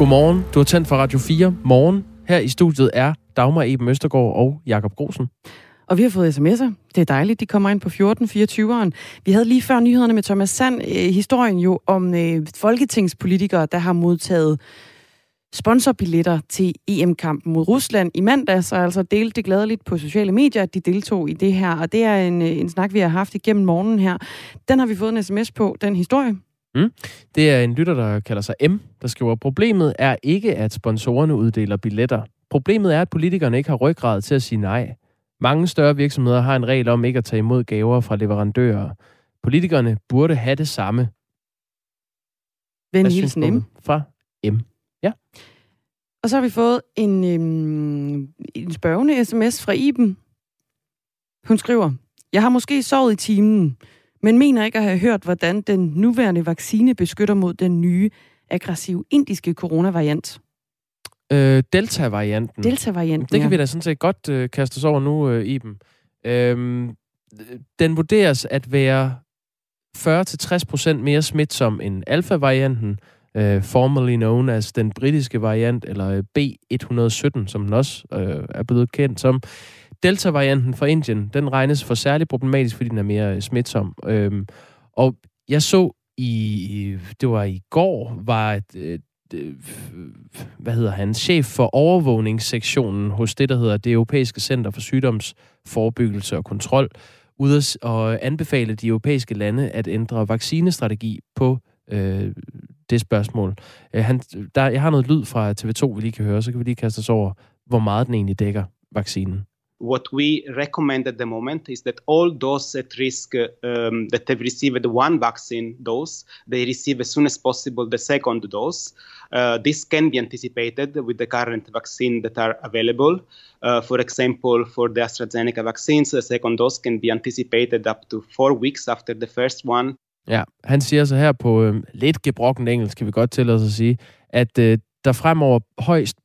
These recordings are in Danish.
Godmorgen. Du har tændt for Radio 4 morgen. Her i studiet er Dagmar Eben Østergaard og Jakob Grosen. Og vi har fået sms'er. Det er dejligt, de kommer ind på 1424'eren. Vi havde lige før nyhederne med Thomas Sand øh, historien jo om øh, folketingspolitikere, der har modtaget sponsorbilletter til EM-kampen mod Rusland i mandags, og altså delte det gladeligt på sociale medier, at de deltog i det her. Og det er en, øh, en snak, vi har haft igennem morgenen her. Den har vi fået en sms på, den historie. Mm. Det er en lytter, der kalder sig M, der skriver, problemet er ikke, at sponsorerne uddeler billetter. Problemet er, at politikerne ikke har ryggrad til at sige nej. Mange større virksomheder har en regel om ikke at tage imod gaver fra leverandører. Politikerne burde have det samme. Venlig hilsen M. Fra M. Ja. Og så har vi fået en, øhm, en spørgende sms fra Iben. Hun skriver, Jeg har måske sovet i timen, men mener ikke at have hørt, hvordan den nuværende vaccine beskytter mod den nye, aggressive indiske coronavariant. Øh, Delta-varianten. Delta-varianten, Det kan ja. vi da sådan set godt øh, kaste os over nu, øh, Iben. Øhm, den vurderes at være 40-60% mere smitsom end alfa-varianten, øh, formerly known as den britiske variant, eller øh, B117, som den også øh, er blevet kendt som. Delta-varianten fra Indien, den regnes for særlig problematisk, fordi den er mere øh, smitsom. Øhm, og jeg så i, det var i går, var et, et, et hvad hedder han, chef for overvågningssektionen hos det, der hedder det Europæiske Center for Sygdomsforebyggelse og Kontrol, ude at- og anbefale de europæiske lande at ændre vaccinestrategi på øh, det spørgsmål. Øh, han, der, jeg har noget lyd fra TV2, vi lige kan høre, så kan vi lige kaste os over, hvor meget den egentlig dækker vaccinen. What we recommend at the moment is that all those at risk um, that have received one vaccine dose, they receive as soon as possible the second dose. Uh, this can be anticipated with the current vaccine that are available. Uh, for example, for the AstraZeneca vaccines, the second dose can be anticipated up to four weeks after the first one. Ja, han siger så her på øh, lidt gebrokken engelsk, kan vi godt tillade os at sige, at øh, der fremover højst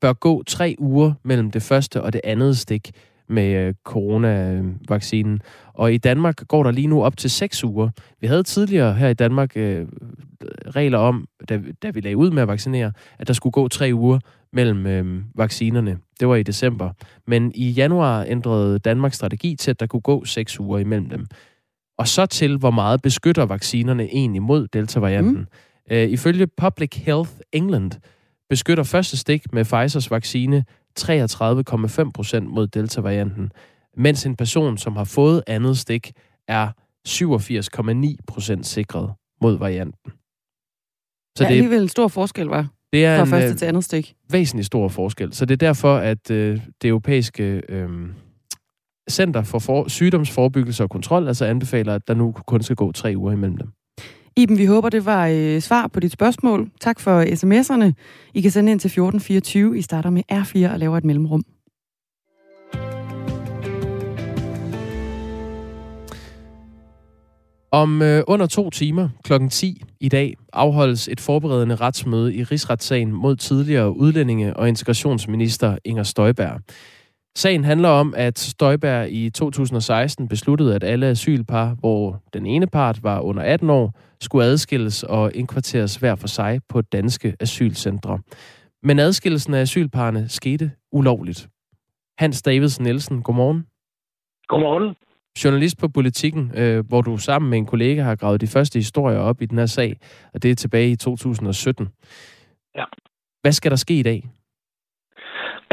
bør gå tre uger mellem det første og det andet stik med øh, coronavaccinen. Og i Danmark går der lige nu op til seks uger. Vi havde tidligere her i Danmark øh, regler om, da, da vi lagde ud med at vaccinere, at der skulle gå tre uger mellem øh, vaccinerne. Det var i december. Men i januar ændrede Danmarks strategi til, at der kunne gå seks uger imellem dem. Og så til, hvor meget beskytter vaccinerne egentlig mod delta-varianten. Mm. Øh, ifølge Public Health England beskytter første stik med Pfizers vaccine 33,5 procent mod delta-varianten, mens en person, som har fået andet stik, er 87,9 procent sikret mod varianten. Så det er alligevel en stor forskel, var det er fra en første øh, til andet stik. væsentlig stor forskel. Så det er derfor, at øh, det europæiske øh, Center for, for Sygdomsforebyggelse og Kontrol altså anbefaler, at der nu kun skal gå tre uger imellem dem. Iben, vi håber, det var øh, svar på dit spørgsmål. Tak for sms'erne. I kan sende ind til 1424. I starter med R4 og laver et mellemrum. Om øh, under to timer klokken 10 i dag afholdes et forberedende retsmøde i rigsretssagen mod tidligere udlændinge- og integrationsminister Inger Støjberg. Sagen handler om, at Støjberg i 2016 besluttede, at alle asylpar, hvor den ene part var under 18 år, skulle adskilles og indkvarteres hver for sig på danske asylcentre. Men adskillelsen af asylparerne skete ulovligt. Hans Davidsen Nielsen, godmorgen. Godmorgen. Journalist på Politikken, øh, hvor du sammen med en kollega har gravet de første historier op i den her sag, og det er tilbage i 2017. Ja. Hvad skal der ske i dag?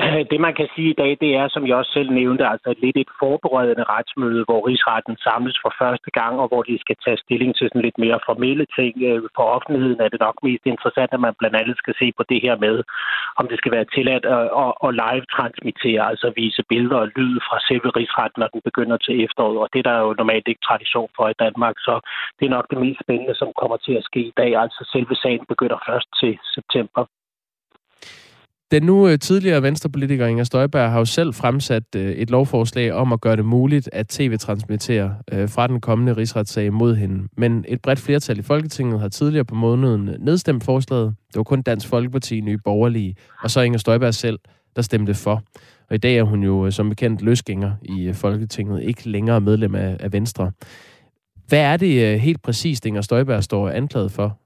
Det, man kan sige i dag, det er, som jeg også selv nævnte, altså lidt et forberedende retsmøde, hvor rigsretten samles for første gang, og hvor de skal tage stilling til sådan lidt mere formelle ting. Øh, for offentligheden er det nok mest interessant, at man blandt andet skal se på det her med, om det skal være tilladt at, at, at live-transmittere, altså vise billeder og lyd fra selve rigsretten, når den begynder til efteråret. Og det er der jo normalt ikke tradition for i Danmark, så det er nok det mest spændende, som kommer til at ske i dag. Altså selve sagen begynder først til september. Den nu øh, tidligere venstrepolitiker Inger Støjberg har jo selv fremsat øh, et lovforslag om at gøre det muligt at tv-transmittere øh, fra den kommende rigsretssag mod hende. Men et bredt flertal i Folketinget har tidligere på måneden nedstemt forslaget. Det var kun Dansk Folkeparti, Nye Borgerlige, og så Inger Støjberg selv, der stemte for. Og i dag er hun jo som bekendt løsgænger i Folketinget, ikke længere medlem af, af Venstre. Hvad er det helt præcist, Inger Støjberg står anklaget for?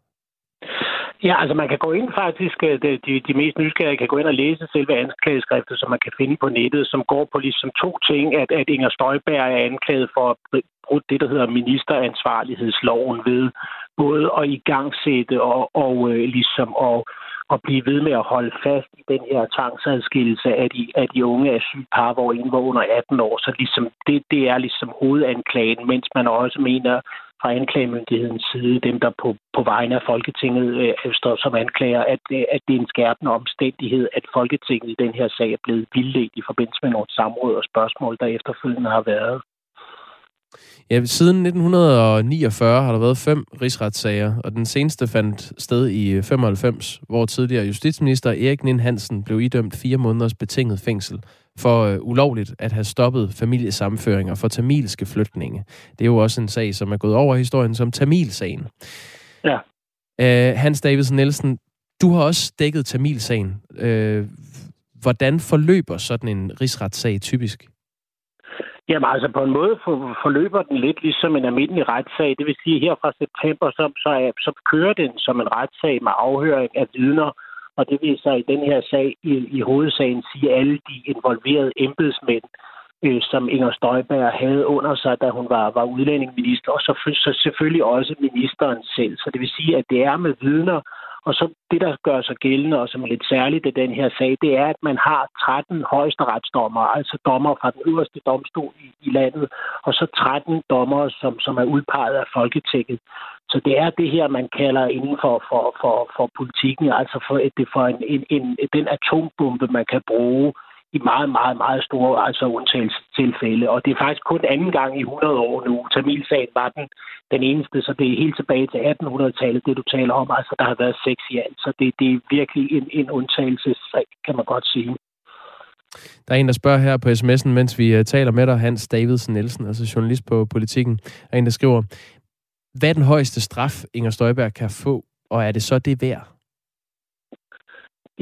Ja, altså man kan gå ind faktisk, øh, de, de, de mest nysgerrige kan gå ind og læse selve anklageskriftet, som man kan finde på nettet, som går på ligesom to ting, at, at Inger Støjberg er anklaget for at bruge det, der hedder ministeransvarlighedsloven ved både at igangsætte og, og øh, ligesom at, at blive ved med at holde fast i den her tvangsadskillelse af de, af de unge asylpar, hvor en var under 18 år. Så ligesom, det, det er ligesom hovedanklagen, mens man også mener, fra anklagemyndighedens side, dem der på, på vegne af Folketinget øh, står som anklager, at, øh, at det er en skærpende omstændighed, at Folketinget i den her sag er blevet vildledt i forbindelse med nogle samråd og spørgsmål, der efterfølgende har været. Ja, siden 1949 har der været fem rigsretssager, og den seneste fandt sted i øh, 95, hvor tidligere justitsminister Erik Nin Hansen blev idømt fire måneders betinget fængsel for øh, ulovligt at have stoppet familiesamføringer for tamilske flygtninge. Det er jo også en sag, som er gået over historien som Tamilsagen. Ja. Øh, Hans Davidsen Nielsen, du har også dækket Tamilsagen. Øh, hvordan forløber sådan en rigsretssag typisk? Jamen altså på en måde forløber den lidt ligesom en almindelig retssag. Det vil sige, at her fra september, så, så, så kører den som en retssag med afhøring af vidner. Og det vil så i den her sag, i, i hovedsagen, sige alle de involverede embedsmænd, øh, som Inger Støjberg havde under sig, da hun var, var udlændingeminister, og så, så selvfølgelig også ministeren selv. Så det vil sige, at det er med vidner, og så det, der gør sig gældende, og som er lidt særligt i den her sag, det er, at man har 13 højesteretsdommer, altså dommer fra den øverste domstol i, i landet, og så 13 dommer, som, som er udpeget af Folketinget. Så det er det her, man kalder inden for, for, for, for politikken, altså for, det for en, en, en, den atombombe, man kan bruge i meget, meget, meget store altså undtagelsestilfælde. Og det er faktisk kun anden gang i 100 år nu. Tamilsagen var den, den eneste, så det er helt tilbage til 1800-tallet, det du taler om. Altså, der har været seks i alt, så det, det er virkelig en, en undtagelsessag, kan man godt sige. Der er en, der spørger her på sms'en, mens vi øh, taler med dig, Hans Davidsen Nielsen, altså journalist på Politikken. Er en, der skriver, hvad er den højeste straf, Inger Støjberg kan få, og er det så det værd?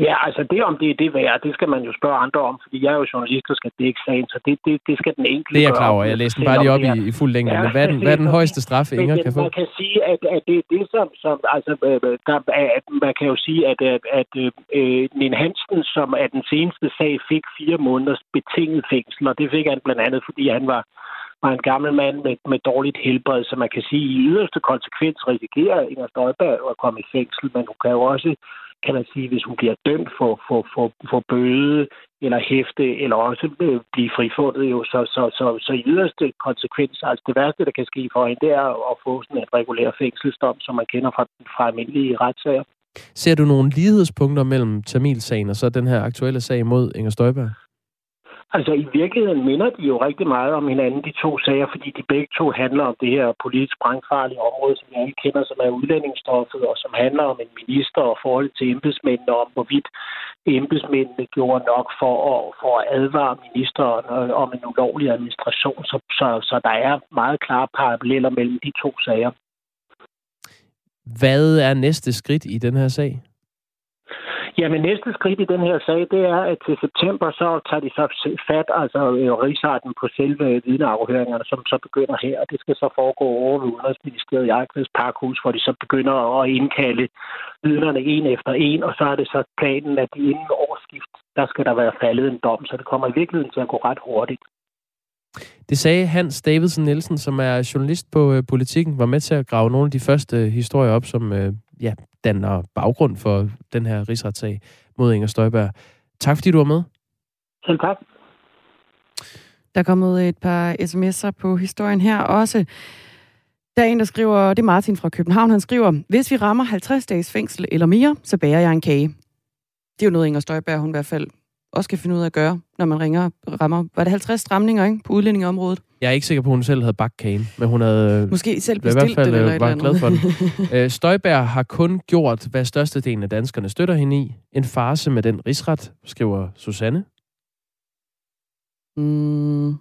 Ja, altså det, om det er det værd, det skal man jo spørge andre om, fordi jeg er jo journalist og skal dække sagen, så det, det, det skal den enkelte Det er jeg klar over. Jeg læste den bare lige op i, i fuld længde. Ja, men hvad er den, hvad er den højeste straf, Inger kan få? Man kan sige, at, at det er det, som, som altså, øh, der, at man kan jo sige, at, at, at øh, Nin Hansen, som er den seneste sag, fik fire måneders betinget fængsel, og det fik han blandt andet, fordi han var var en gammel mand med, med dårligt helbred, så man kan sige, at i yderste konsekvens risikerer Inger Støjberg at komme i fængsel, men hun kan jo også kan man sige, hvis hun bliver dømt for, for, for, for bøde eller hæfte, eller også øh, blive frifundet, jo, så, så, så, så i yderste konsekvens, altså det værste, der kan ske for hende, det er at få sådan en regulær fængselsdom, som man kender fra, fra almindelige retssager. Ser du nogle lighedspunkter mellem Tamilsagen og så den her aktuelle sag mod Inger Støjberg? Altså i virkeligheden minder de jo rigtig meget om hinanden, de to sager, fordi de begge to handler om det her politisk brandfarlige område, som vi alle kender, som er udlændingsstoffet, og som handler om en minister og forhold til embedsmændene, om hvorvidt embedsmændene gjorde nok for at, for at advare ministeren øh, om en ulovlig administration. Så, så, så der er meget klare paralleller mellem de to sager. Hvad er næste skridt i den her sag? Jamen næste skridt i den her sag, det er, at til september så tager de så fat, altså øh, rigsretten på selve vidneafhøringerne, som så begynder her. Det skal så foregå over ved Udenrigsministeriet i Ejkveds Parkhus, hvor de så begynder at indkalde vidnerne en efter en, og så er det så planen, at de inden årsskift, der skal der være faldet en dom, så det kommer i virkeligheden til at gå ret hurtigt. Det sagde Hans Davidsen Nielsen, som er journalist på øh, Politikken, var med til at grave nogle af de første øh, historier op, som øh, ja, danner baggrund for den her rigsretssag mod Inger Støjberg. Tak fordi du var med. Selv tak. Der er kommet et par sms'er på historien her også. Der er en, der skriver, det er Martin fra København, han skriver, hvis vi rammer 50 dages fængsel eller mere, så bærer jeg en kage. Det er jo noget, Inger Støjberg, hun i hvert fald også kan finde ud af at gøre, når man ringer, rammer, var det 50 stramninger ikke, på udlændingeområdet? Jeg er ikke sikker på, at hun selv havde bagt kagen, men hun havde... Måske selv bestilt i hvert fald, det, eller var glad for den. Øh, Støjberg har kun gjort, hvad størstedelen af danskerne støtter hende i. En farse med den rigsret, skriver Susanne. Mm.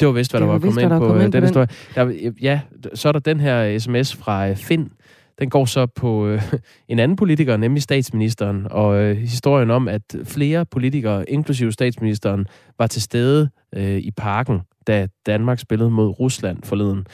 Det var vist, hvad der var kommet ind på øh, den historie. Der, ja, så er der den her sms fra øh, Finn, den går så på øh, en anden politiker, nemlig statsministeren, og øh, historien om, at flere politikere, inklusive statsministeren, var til stede øh, i parken, da Danmark spillede mod Rusland forleden.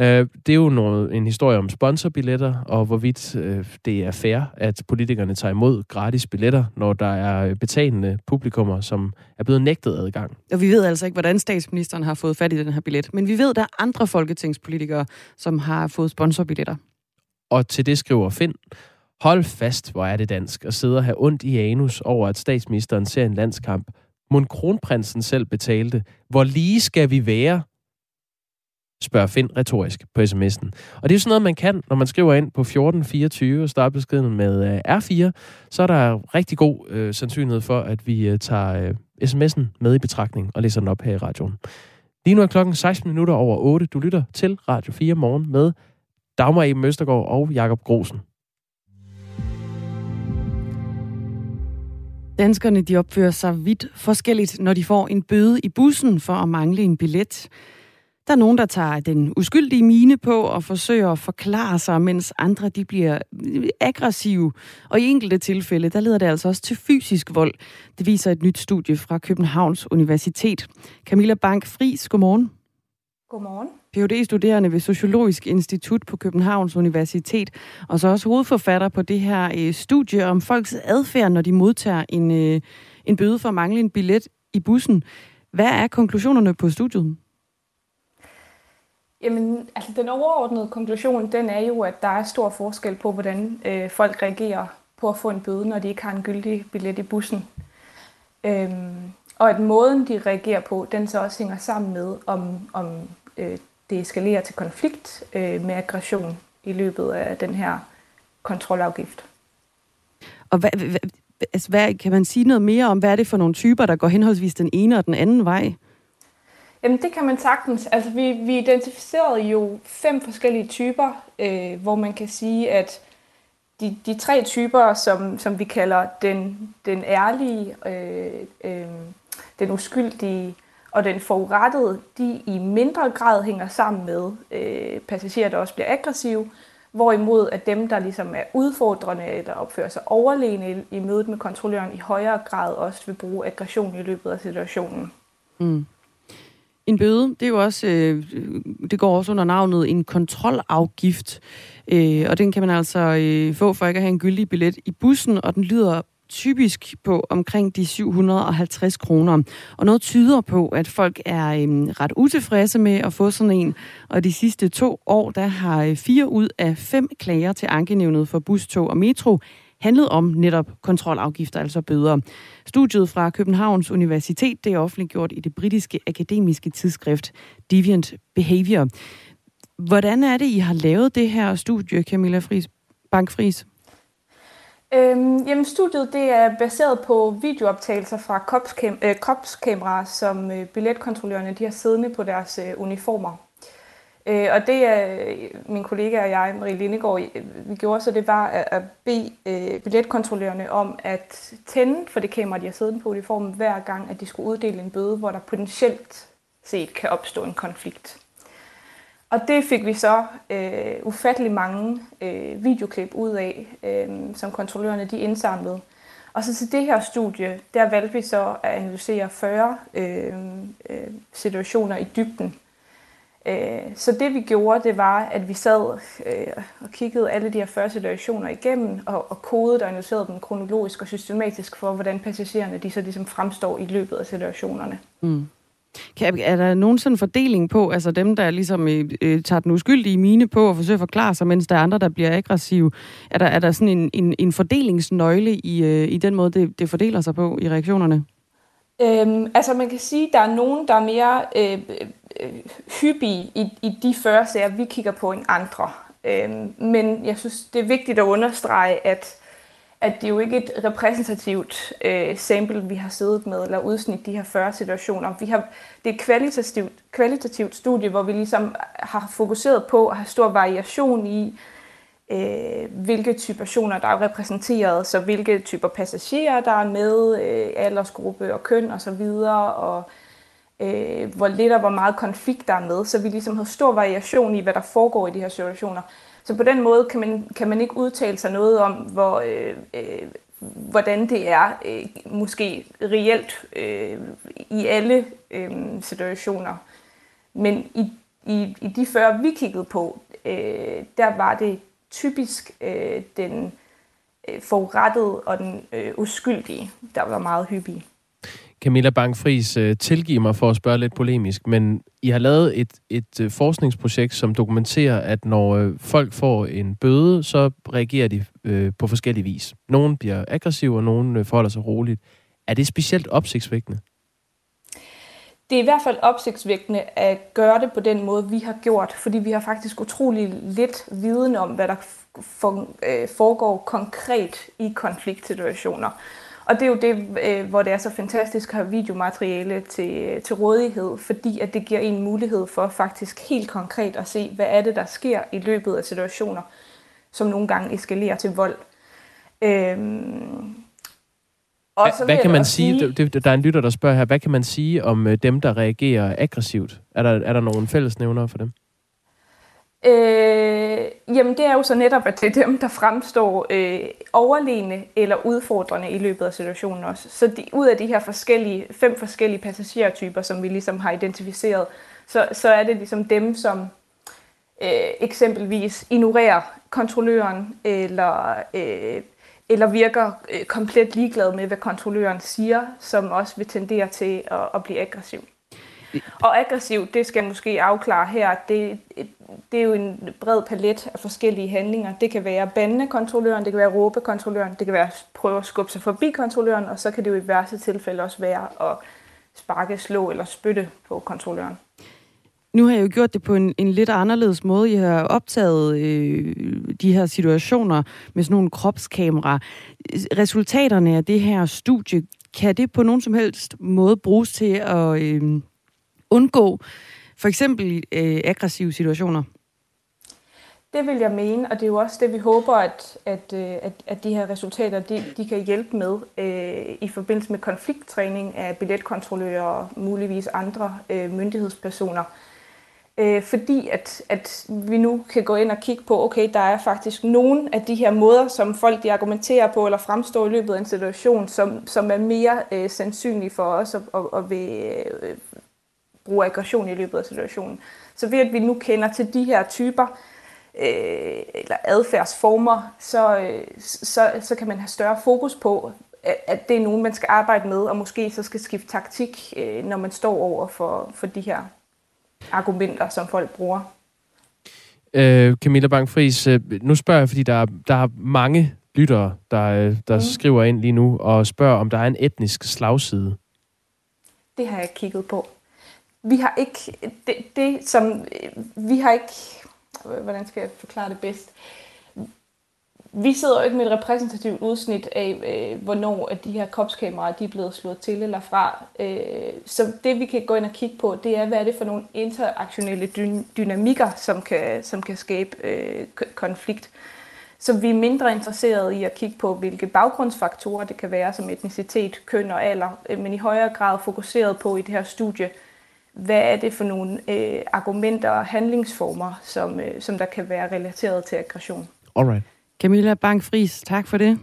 Øh, det er jo noget, en historie om sponsorbilletter, og hvorvidt øh, det er fair, at politikerne tager imod gratis billetter, når der er betalende publikummer, som er blevet nægtet adgang. Og vi ved altså ikke, hvordan statsministeren har fået fat i den her billet, men vi ved, at der er andre folketingspolitikere, som har fået sponsorbilletter. Og til det skriver Finn, hold fast, hvor er det dansk, og sidde og have ondt i anus over, at statsministeren ser en landskamp. Mon kronprinsen selv betalte. Hvor lige skal vi være? spørger Finn retorisk på sms'en. Og det er jo sådan noget, man kan, når man skriver ind på 1424 og starter beskeden med øh, R4, så er der rigtig god øh, sandsynlighed for, at vi øh, tager øh, sms'en med i betragtning og læser den op her i radioen. Lige nu er klokken 16 minutter over 8. Du lytter til Radio 4 morgen med Dagmar Eben Østergaard og Jakob Grosen. Danskerne de opfører sig vidt forskelligt, når de får en bøde i bussen for at mangle en billet. Der er nogen, der tager den uskyldige mine på og forsøger at forklare sig, mens andre de bliver aggressive. Og i enkelte tilfælde, der leder det altså også til fysisk vold. Det viser et nyt studie fra Københavns Universitet. Camilla Bank Fris, godmorgen. Godmorgen. Ph.D.-studerende ved Sociologisk Institut på Københavns Universitet, og så også hovedforfatter på det her øh, studie om folks adfærd, når de modtager en, øh, en bøde for at mangle en billet i bussen. Hvad er konklusionerne på studiet? Jamen, altså den overordnede konklusion, den er jo, at der er stor forskel på, hvordan øh, folk reagerer på at få en bøde, når de ikke har en gyldig billet i bussen. Øhm, og at måden, de reagerer på, den så også hænger sammen med, om, om øh, det eskalerer til konflikt øh, med aggression i løbet af den her kontrolafgift. Og hvad, hvad, altså, hvad, kan man sige noget mere om, hvad er det for nogle typer, der går henholdsvis den ene og den anden vej? Jamen det kan man sagtens. Altså vi, vi identificerede jo fem forskellige typer, øh, hvor man kan sige, at de, de tre typer, som, som vi kalder den, den ærlige, øh, øh, den uskyldige og den forurettede, de i mindre grad hænger sammen med øh, passagerer, der også bliver aggressive, hvorimod at dem, der ligesom er udfordrende eller opfører sig overlegne i, i mødet med kontrolløren, i højere grad også vil bruge aggression i løbet af situationen. Mm. En bøde, det er jo også, øh, det går også under navnet en kontrolafgift, øh, og den kan man altså øh, få for ikke at have en gyldig billet i bussen, og den lyder typisk på omkring de 750 kroner. Og noget tyder på, at folk er øhm, ret utilfredse med at få sådan en. Og de sidste to år, der har øh, fire ud af fem klager til ankenævnet for bus, tog og metro handlet om netop kontrolafgifter, altså bøder. Studiet fra Københavns Universitet, det er offentliggjort i det britiske akademiske tidsskrift Deviant Behavior. Hvordan er det, I har lavet det her studie, Camilla Fris, Bankfris? Øhm, jamen, studiet det er baseret på videooptagelser fra øh, kopskameraer, som øh, billetkontrollørerne de har siddende på deres øh, uniformer. Øh, og det er øh, min kollega og jeg, Marie Lindegård, øh, vi gjorde, så det var at bede øh, billetkontrollørerne om at tænde for det kamera, de har siddende på uniformen, hver gang, at de skulle uddele en bøde, hvor der potentielt set kan opstå en konflikt. Og det fik vi så øh, ufattelig mange øh, videoklip ud af, øh, som kontrollørerne de indsamlede. Og så til det her studie, der valgte vi så at analysere 40 øh, øh, situationer i dybden, Øh, så det vi gjorde, det var, at vi sad øh, og kiggede alle de her 40 situationer igennem, og, og kodede og analyserede dem kronologisk og systematisk for, hvordan passagererne de så ligesom fremstår i løbet af situationerne. Mm. Kan, er der nogen sådan fordeling på, altså dem, der ligesom øh, øh, tager den uskyldige mine på og forsøger at forklare sig, mens der er andre, der bliver aggressive? Er der, er der sådan en, en, en fordelingsnøgle i, øh, i den måde, det, det fordeler sig på i reaktionerne? Øhm, altså man kan sige, at der er nogen, der er mere øh, øh, øh hyppige i, i de 40 sager, vi kigger på end andre. Øhm, men jeg synes, det er vigtigt at understrege, at, at det er jo ikke et repræsentativt øh, sample, vi har siddet med, eller udsnit de her 40 situationer. Vi har, det er et kvalitativt, kvalitativt studie, hvor vi ligesom har fokuseret på at have stor variation i, øh, hvilke typer personer, der er repræsenteret, så hvilke typer passagerer, der er med, øh, aldersgruppe og køn osv., og, og øh, hvor lidt og hvor meget konflikt der er med, så vi ligesom har stor variation i, hvad der foregår i de her situationer. Så på den måde kan man, kan man ikke udtale sig noget om, hvor, øh, øh, hvordan det er øh, måske reelt øh, i alle øh, situationer. Men i, i, i de før, vi kiggede på, øh, der var det typisk øh, den øh, forurettede og den øh, uskyldige, der var meget hyppige. Camilla Bankfris øh, tilgive mig for at spørge lidt polemisk, men I har lavet et, et øh, forskningsprojekt, som dokumenterer, at når øh, folk får en bøde, så reagerer de øh, på forskellige vis. Nogle bliver aggressive, og nogle forholder sig roligt. Er det specielt opsigtsvækkende? Det er i hvert fald opsigtsvækkende at gøre det på den måde, vi har gjort, fordi vi har faktisk utrolig lidt viden om, hvad der foregår konkret i konfliktsituationer. Og det er jo det, øh, hvor det er så fantastisk at have videomateriale til, til rådighed, fordi at det giver en mulighed for faktisk helt konkret at se, hvad er det, der sker i løbet af situationer, som nogle gange eskalerer til vold. Øhm, og så hvad kan man sige, sige det, der er en lytter, der spørger her, hvad kan man sige om øh, dem, der reagerer aggressivt? Er der, er der nogle fællesnævnere for dem? Øh, jamen det er jo så netop, at det er dem, der fremstår øh, overlegne eller udfordrende i løbet af situationen også. Så de, ud af de her forskellige, fem forskellige passagertyper, som vi ligesom har identificeret, så, så er det ligesom dem, som øh, eksempelvis ignorerer kontrolløren eller, øh, eller virker øh, komplet ligeglad med, hvad kontrolløren siger, som også vil tendere til at, at blive aggressiv. Og aggressiv, det skal jeg måske afklare her, det, det er jo en bred palet af forskellige handlinger. Det kan være bande kontrolløren, det kan være råbe kontrolløren, det kan være at prøve at skubbe sig forbi kontrolløren, og så kan det jo i værste tilfælde også være at sparke, slå eller spytte på kontrolløren. Nu har jeg jo gjort det på en, en lidt anderledes måde. Jeg har optaget øh, de her situationer med sådan nogle kropskamera. Resultaterne af det her studie, kan det på nogen som helst måde bruges til at øh, undgå for eksempel øh, aggressive situationer? Det vil jeg mene, og det er jo også det, vi håber, at, at, øh, at, at de her resultater de, de kan hjælpe med øh, i forbindelse med konflikttræning af billetkontrollører og muligvis andre øh, myndighedspersoner. Øh, fordi at, at vi nu kan gå ind og kigge på, okay, der er faktisk nogle af de her måder, som folk de argumenterer på eller fremstår i løbet af en situation, som, som er mere øh, sandsynlige for os at, at, at vil, øh, bruge aggression i løbet af situationen. Så ved at vi nu kender til de her typer, øh, eller adfærdsformer, så, øh, så, så kan man have større fokus på, at, det er nogen, man skal arbejde med, og måske så skal skifte taktik, øh, når man står over for, for de her argumenter, som folk bruger. Øh, Camilla Bang-Friis, øh, nu spørger jeg, fordi der er, der er mange lyttere, der, øh, der mm. skriver ind lige nu, og spørger, om der er en etnisk slagside. Det har jeg kigget på vi har ikke, det, det som, vi har ikke, hvordan skal jeg forklare det bedst? Vi sidder jo ikke med et repræsentativt udsnit af, øh, hvornår at de her kropskameraer de er blevet slået til eller fra. Øh, så det vi kan gå ind og kigge på, det er, hvad er det for nogle interaktionelle dy- dynamikker, som kan, som kan skabe øh, konflikt. Så vi er mindre interesserede i at kigge på, hvilke baggrundsfaktorer det kan være, som etnicitet, køn og alder, øh, men i højere grad fokuseret på i det her studie, øh, hvad er det for nogle øh, argumenter og handlingsformer, som, øh, som der kan være relateret til aggression. Alright. Camilla Bang-Fris, tak for det.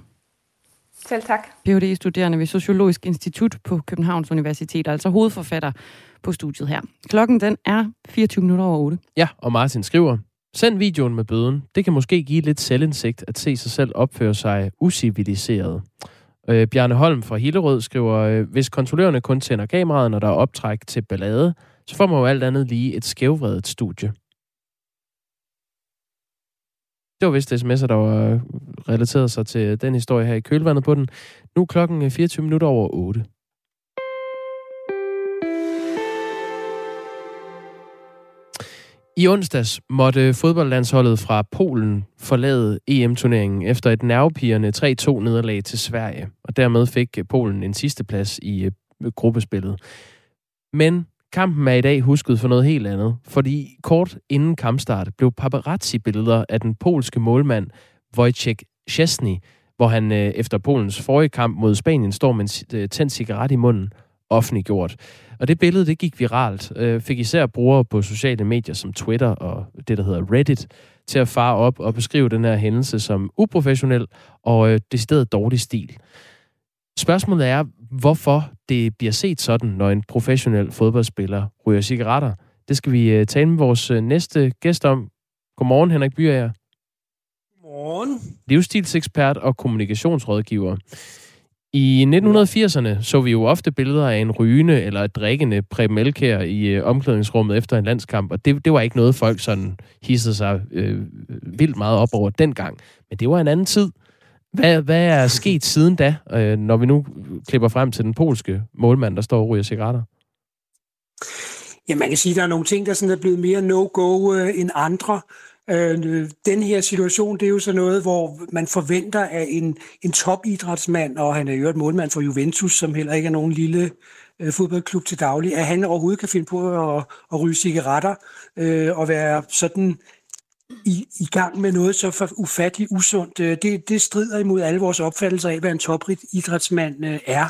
Selv tak. Ph.D.-studerende ved Sociologisk Institut på Københavns Universitet, altså hovedforfatter på studiet her. Klokken den er 24 minutter over 8. Ja, og Martin skriver, Send videoen med bøden. Det kan måske give lidt selvindsigt at se sig selv opføre sig usiviliseret. Øh, Bjarne Holm fra Hillerød skriver, øh, hvis kontrollørerne kun tænder kameraet, når der er optræk til ballade, så får man jo alt andet lige et skævvredet studie. Det var vist sms'er, der var relateret sig til den historie her i kølvandet på den. Nu er klokken øh, 24 minutter over 8. I onsdags måtte fodboldlandsholdet fra Polen forlade EM-turneringen efter et nervepirrende 3-2-nederlag til Sverige, og dermed fik Polen en sidste plads i øh, gruppespillet. Men kampen er i dag husket for noget helt andet, fordi kort inden kampstart blev paparazzi-billeder af den polske målmand Wojciech Szczesny, hvor han øh, efter Polens forrige kamp mod Spanien står med en øh, tændt cigaret i munden, offentliggjort. Og det billede, det gik viralt, øh, fik især brugere på sociale medier som Twitter og det, der hedder Reddit, til at fare op og beskrive den her hændelse som uprofessionel og øh, decideret dårlig stil. Spørgsmålet er, hvorfor det bliver set sådan, når en professionel fodboldspiller ryger cigaretter. Det skal vi uh, tale med vores uh, næste gæst om. Godmorgen, Henrik Byer. Godmorgen. Livsstilsekspert og kommunikationsrådgiver. I 1980'erne så vi jo ofte billeder af en rygende eller drikkende Preben Elkær i øh, omklædningsrummet efter en landskamp, og det, det var ikke noget, folk sådan hissede sig øh, vildt meget op over dengang. Men det var en anden tid. Hvad, hvad er sket siden da, øh, når vi nu klipper frem til den polske målmand, der står og ryger cigaretter? Ja, man kan sige, at der er nogle ting, der sådan er blevet mere no-go øh, end andre. Øh, den her situation, det er jo så noget, hvor man forventer af en, en topidrætsmand, og han er jo et målmand for Juventus, som heller ikke er nogen lille øh, fodboldklub til daglig, at han overhovedet kan finde på at, at ryge cigaretter øh, og være sådan i, i gang med noget så for ufatteligt usundt. Øh, det, det strider imod alle vores opfattelser af, hvad en topidrætsmand øh, er.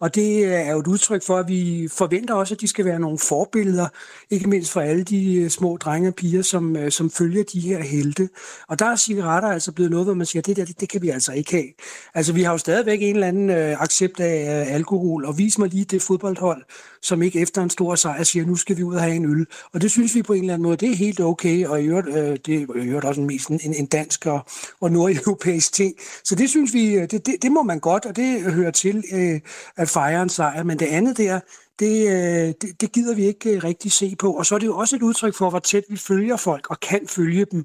Og det øh, er jo et udtryk for, at vi forventer også, at de skal være nogle forbilleder, ikke mindst for alle de øh, små drenge og piger, som, øh, som følger de her helte. Og der er cigaretter altså blevet noget, hvor man siger, det der, det, det kan vi altså ikke have. Altså vi har jo stadigvæk en eller anden øh, accept af øh, alkohol, og vis mig lige det fodboldhold, som ikke efter en stor sejr siger, nu skal vi ud og have en øl. Og det synes vi på en eller anden måde, det er helt okay, og i øvrigt, øh, det er i øvrigt også en, mest en, en dansk og, og nordeuropæisk ting. Så det synes vi, øh, det, det, det må man godt, og det hører til øh, at fejre en sejr. Men det andet der, det, øh, det, det gider vi ikke øh, rigtig se på. Og så er det jo også et udtryk for, hvor tæt vi følger folk og kan følge dem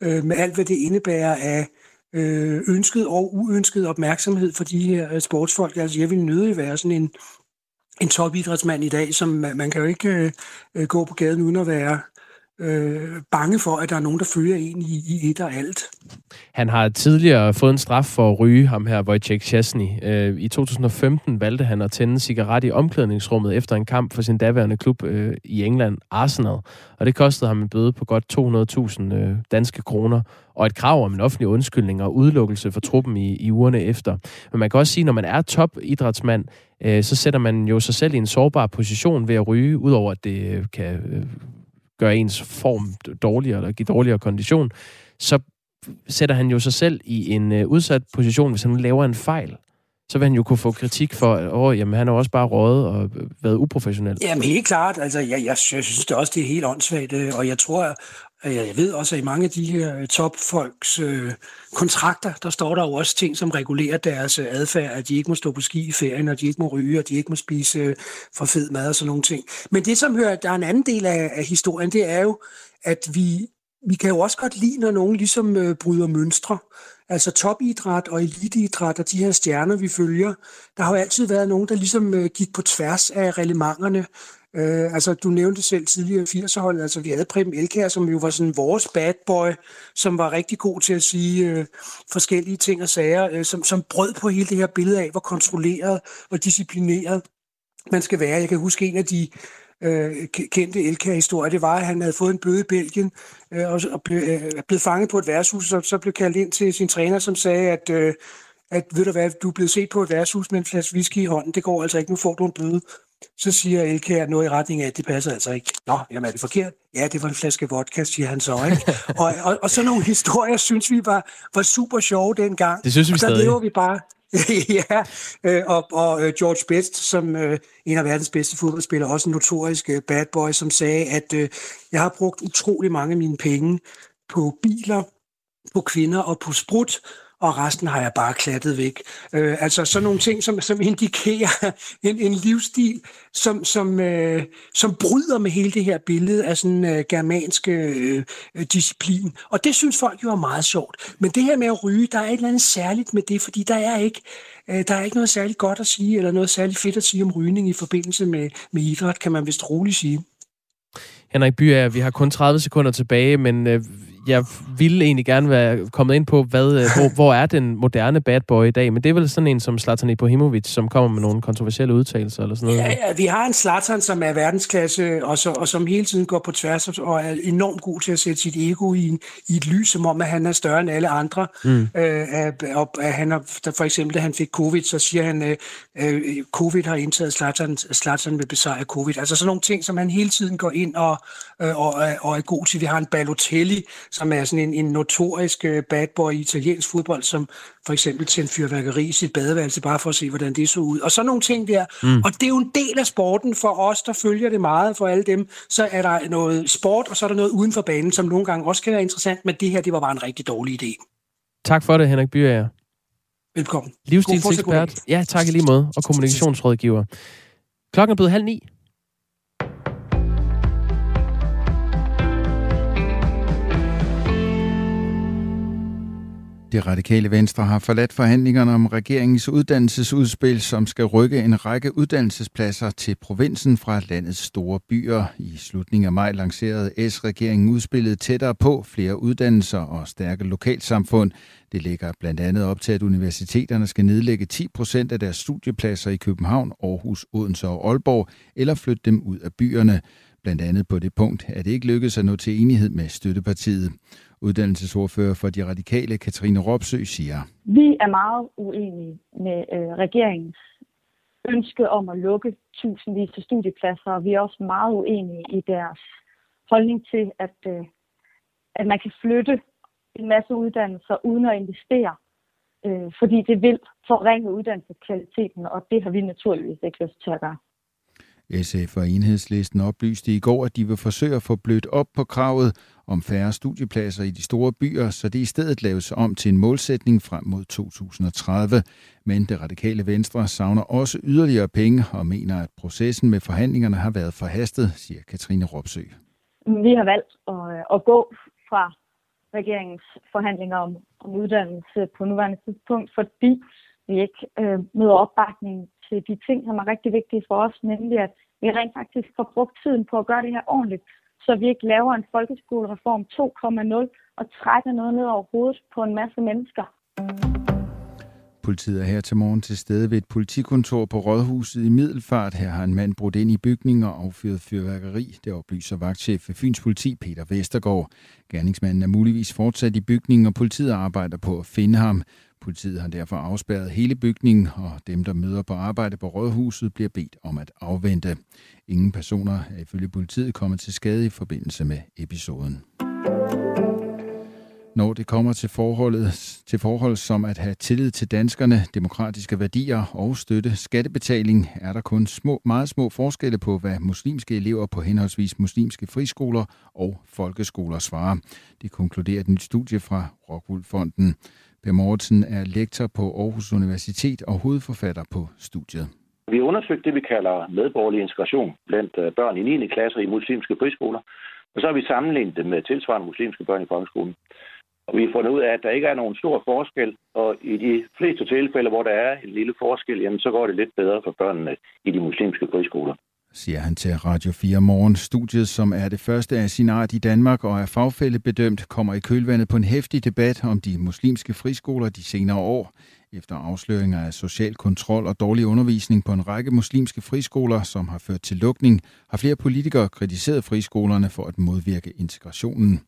øh, med alt, hvad det indebærer af øh, ønsket og uønsket opmærksomhed for de her øh, sportsfolk. Altså jeg vil nødig være sådan en, en topidrætsmand i dag, som man kan jo ikke øh, øh, gå på gaden uden at være øh, bange for, at der er nogen, der følger en i, i et og alt. Han har tidligere fået en straf for at ryge, ham her, Wojciech Chesney. Øh, I 2015 valgte han at tænde en cigaret i omklædningsrummet efter en kamp for sin daværende klub øh, i England, Arsenal. Og det kostede ham en bøde på godt 200.000 øh, danske kroner, og et krav om en offentlig undskyldning og udelukkelse for truppen i, i ugerne efter. Men man kan også sige, når man er topidrætsmand, øh, så sætter man jo sig selv i en sårbar position ved at ryge, udover at det øh, kan øh, gøre ens form dårligere eller give dårligere kondition, så sætter han jo sig selv i en øh, udsat position, hvis han laver en fejl. Så vil han jo kunne få kritik for, at oh, jamen, han har også bare rådet og øh, været uprofessionel. Jamen helt klart. Altså, jeg, jeg, jeg synes det også, det er helt åndssvagt. Øh, og jeg tror, jeg ved også, at i mange af de her øh, topfolks øh, kontrakter, der står der jo også ting, som regulerer deres adfærd, at de ikke må stå på ski i ferien, og de ikke må ryge, og de ikke må spise øh, for fed mad og sådan nogle ting. Men det, som hører, der er en anden del af, af historien, det er jo, at vi, vi kan jo også godt lide, når nogen ligesom øh, bryder mønstre. Altså topidræt og eliteidræt og de her stjerner, vi følger, der har jo altid været nogen, der ligesom øh, gik på tværs af reglementerne, Øh, altså, du nævnte selv tidligere 80'erholdet, altså vi havde Preben Elkær, som jo var sådan vores bad boy, som var rigtig god til at sige øh, forskellige ting og sager, øh, som, som brød på hele det her billede af, hvor kontrolleret og disciplineret man skal være. Jeg kan huske en af de øh, kendte Elkær-historier, det var, at han havde fået en bøde i Belgien, øh, og, og blev, øh, blev fanget på et værtshus, og så blev kaldt ind til sin træner, som sagde, at øh, at ved du hvad, du er blevet set på et værtshus med en flaske whisky i hånden, det går altså ikke, nu får du en bøde. Så siger Elkær noget i retning af, at det passer altså ikke. Nå, jamen er det forkert? Ja, det var en flaske vodka, siger han så. Ikke? og, og, og sådan nogle historier synes vi var, var super sjove dengang. Det synes vi og stadig. der lever vi bare. ja, øh, og, og øh, George Best, som øh, en af verdens bedste fodboldspillere, også en notorisk øh, bad boy, som sagde, at øh, jeg har brugt utrolig mange af mine penge på biler, på kvinder og på sprut, og resten har jeg bare klattet væk. Øh, altså sådan nogle ting, som, som indikerer en, en livsstil, som, som, øh, som bryder med hele det her billede af sådan øh, germansk øh, disciplin. Og det synes folk jo er meget sjovt. Men det her med at ryge, der er et eller andet særligt med det, fordi der er ikke, øh, der er ikke noget særligt godt at sige, eller noget særligt fedt at sige om rygning i forbindelse med, med idræt, kan man vist roligt sige. Henrik Byer, vi har kun 30 sekunder tilbage, men øh, jeg ville egentlig gerne være kommet ind på, hvad, øh, hvor, hvor er den moderne bad boy i dag? Men det er vel sådan en som Zlatan Ibrahimovic, som kommer med nogle kontroversielle udtalelser eller sådan noget? Ja, ja vi har en Zlatan, som er verdensklasse, og, så, og som hele tiden går på tværs og er enormt god til at sætte sit ego i, en, i et lys, som om, at han er større end alle andre. Mm. Øh, og, at han har, for eksempel, da han fik covid, så siger han, øh, øh, covid har indtaget Zlatan, Zlatan vil besejre covid. Altså sådan nogle ting, som han hele tiden går ind og, øh, og, og er god til. Vi har en Balotelli, som er sådan en, en notorisk øh, bad boy i italiensk fodbold, som for eksempel tændte fyrværkeri i sit badeværelse, bare for at se, hvordan det så ud. Og så nogle ting der. Mm. Og det er jo en del af sporten for os, der følger det meget. For alle dem, så er der noget sport, og så er der noget uden for banen, som nogle gange også kan være interessant, men det her, det var bare en rigtig dårlig idé. Tak for det, Henrik Byer. Velkommen. Livsstilsekspert. Ja, tak i lige måde. Og kommunikationsrådgiver. Klokken er blevet halv ni. Det radikale venstre har forladt forhandlingerne om regeringens uddannelsesudspil, som skal rykke en række uddannelsespladser til provinsen fra landets store byer. I slutningen af maj lancerede S-regeringen udspillet tættere på flere uddannelser og stærke lokalsamfund. Det lægger blandt andet op til, at universiteterne skal nedlægge 10 procent af deres studiepladser i København, Aarhus, Odense og Aalborg, eller flytte dem ud af byerne. Blandt andet på det punkt, at det ikke lykkedes at nå til enighed med støttepartiet. Uddannelsesordfører for de radikale, Katrine Ropsø, siger. Vi er meget uenige med øh, regeringens ønske om at lukke tusindvis af studiepladser, og vi er også meget uenige i deres holdning til, at, øh, at man kan flytte en masse uddannelser uden at investere, øh, fordi det vil forringe uddannelseskvaliteten, og det har vi naturligvis ikke lyst til at gøre. SF og Enhedslisten oplyste i går, at de vil forsøge at få blødt op på kravet om færre studiepladser i de store byer, så det i stedet laves om til en målsætning frem mod 2030. Men det radikale venstre savner også yderligere penge og mener, at processen med forhandlingerne har været forhastet, siger Katrine Ropsø. Vi har valgt at, øh, at gå fra regeringens forhandlinger om, om uddannelse på nuværende tidspunkt, fordi vi ikke øh, møder opbakning til de ting, som er rigtig vigtige for os, nemlig at vi rent faktisk får brugt tiden på at gøre det her ordentligt, så vi ikke laver en folkeskolereform 2.0 og trækker noget ned over hovedet på en masse mennesker. Politiet er her til morgen til stede ved et politikontor på Rådhuset i Middelfart. Her har en mand brudt ind i bygningen og affyret fyrværkeri. Det oplyser vagtchef ved Fyns Politi, Peter Vestergaard. Gerningsmanden er muligvis fortsat i bygningen, og politiet arbejder på at finde ham. Politiet har derfor afspærret hele bygningen, og dem, der møder på arbejde på Rådhuset, bliver bedt om at afvente. Ingen personer er ifølge politiet kommet til skade i forbindelse med episoden. Når det kommer til forholdet, til forhold som at have tillid til danskerne, demokratiske værdier og støtte skattebetaling, er der kun små, meget små forskelle på, hvad muslimske elever på henholdsvis muslimske friskoler og folkeskoler svarer. Det konkluderer et nyt studie fra Rockwool Fonden. Per Mortensen er lektor på Aarhus Universitet og hovedforfatter på studiet. Vi undersøgte det, vi kalder medborgerlig integration blandt øh, børn i 9. klasse i muslimske friskoler. Og så har vi sammenlignet det med tilsvarende muslimske børn i folkeskolen. Og vi har fundet ud af, at der ikke er nogen stor forskel, og i de fleste tilfælde, hvor der er en lille forskel, jamen, så går det lidt bedre for børnene i de muslimske friskoler siger han til Radio 4 Morgen. Studiet, som er det første af sin art i Danmark og er fagfældebedømt, kommer i kølvandet på en hæftig debat om de muslimske friskoler de senere år. Efter afsløringer af social kontrol og dårlig undervisning på en række muslimske friskoler, som har ført til lukning, har flere politikere kritiseret friskolerne for at modvirke integrationen.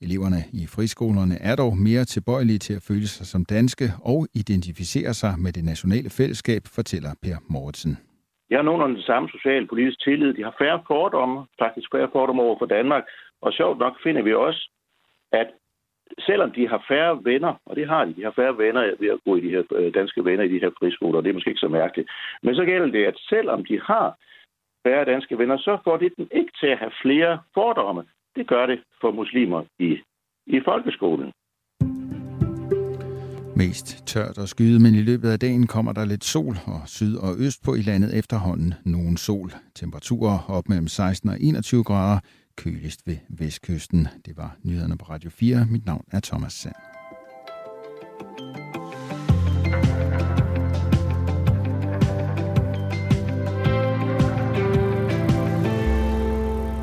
Eleverne i friskolerne er dog mere tilbøjelige til at føle sig som danske og identificere sig med det nationale fællesskab, fortæller Per Mortensen. De har nogenlunde den samme socialpolitiske tillid. De har færre fordomme, faktisk færre fordomme over for Danmark. Og sjovt nok finder vi også, at selvom de har færre venner, og det har de, de har færre venner ved at gå i de her øh, danske venner i de her friskoler, og det er måske ikke så mærkeligt. Men så gælder det, at selvom de har færre danske venner, så får det dem ikke til at have flere fordomme. Det gør det for muslimer i, i folkeskolen. Mest tørt og skyet, men i løbet af dagen kommer der lidt sol og syd og øst på i landet efterhånden nogen sol. Temperaturer op mellem 16 og 21 grader, køligst ved vestkysten. Det var nyhederne på Radio 4. Mit navn er Thomas Sand.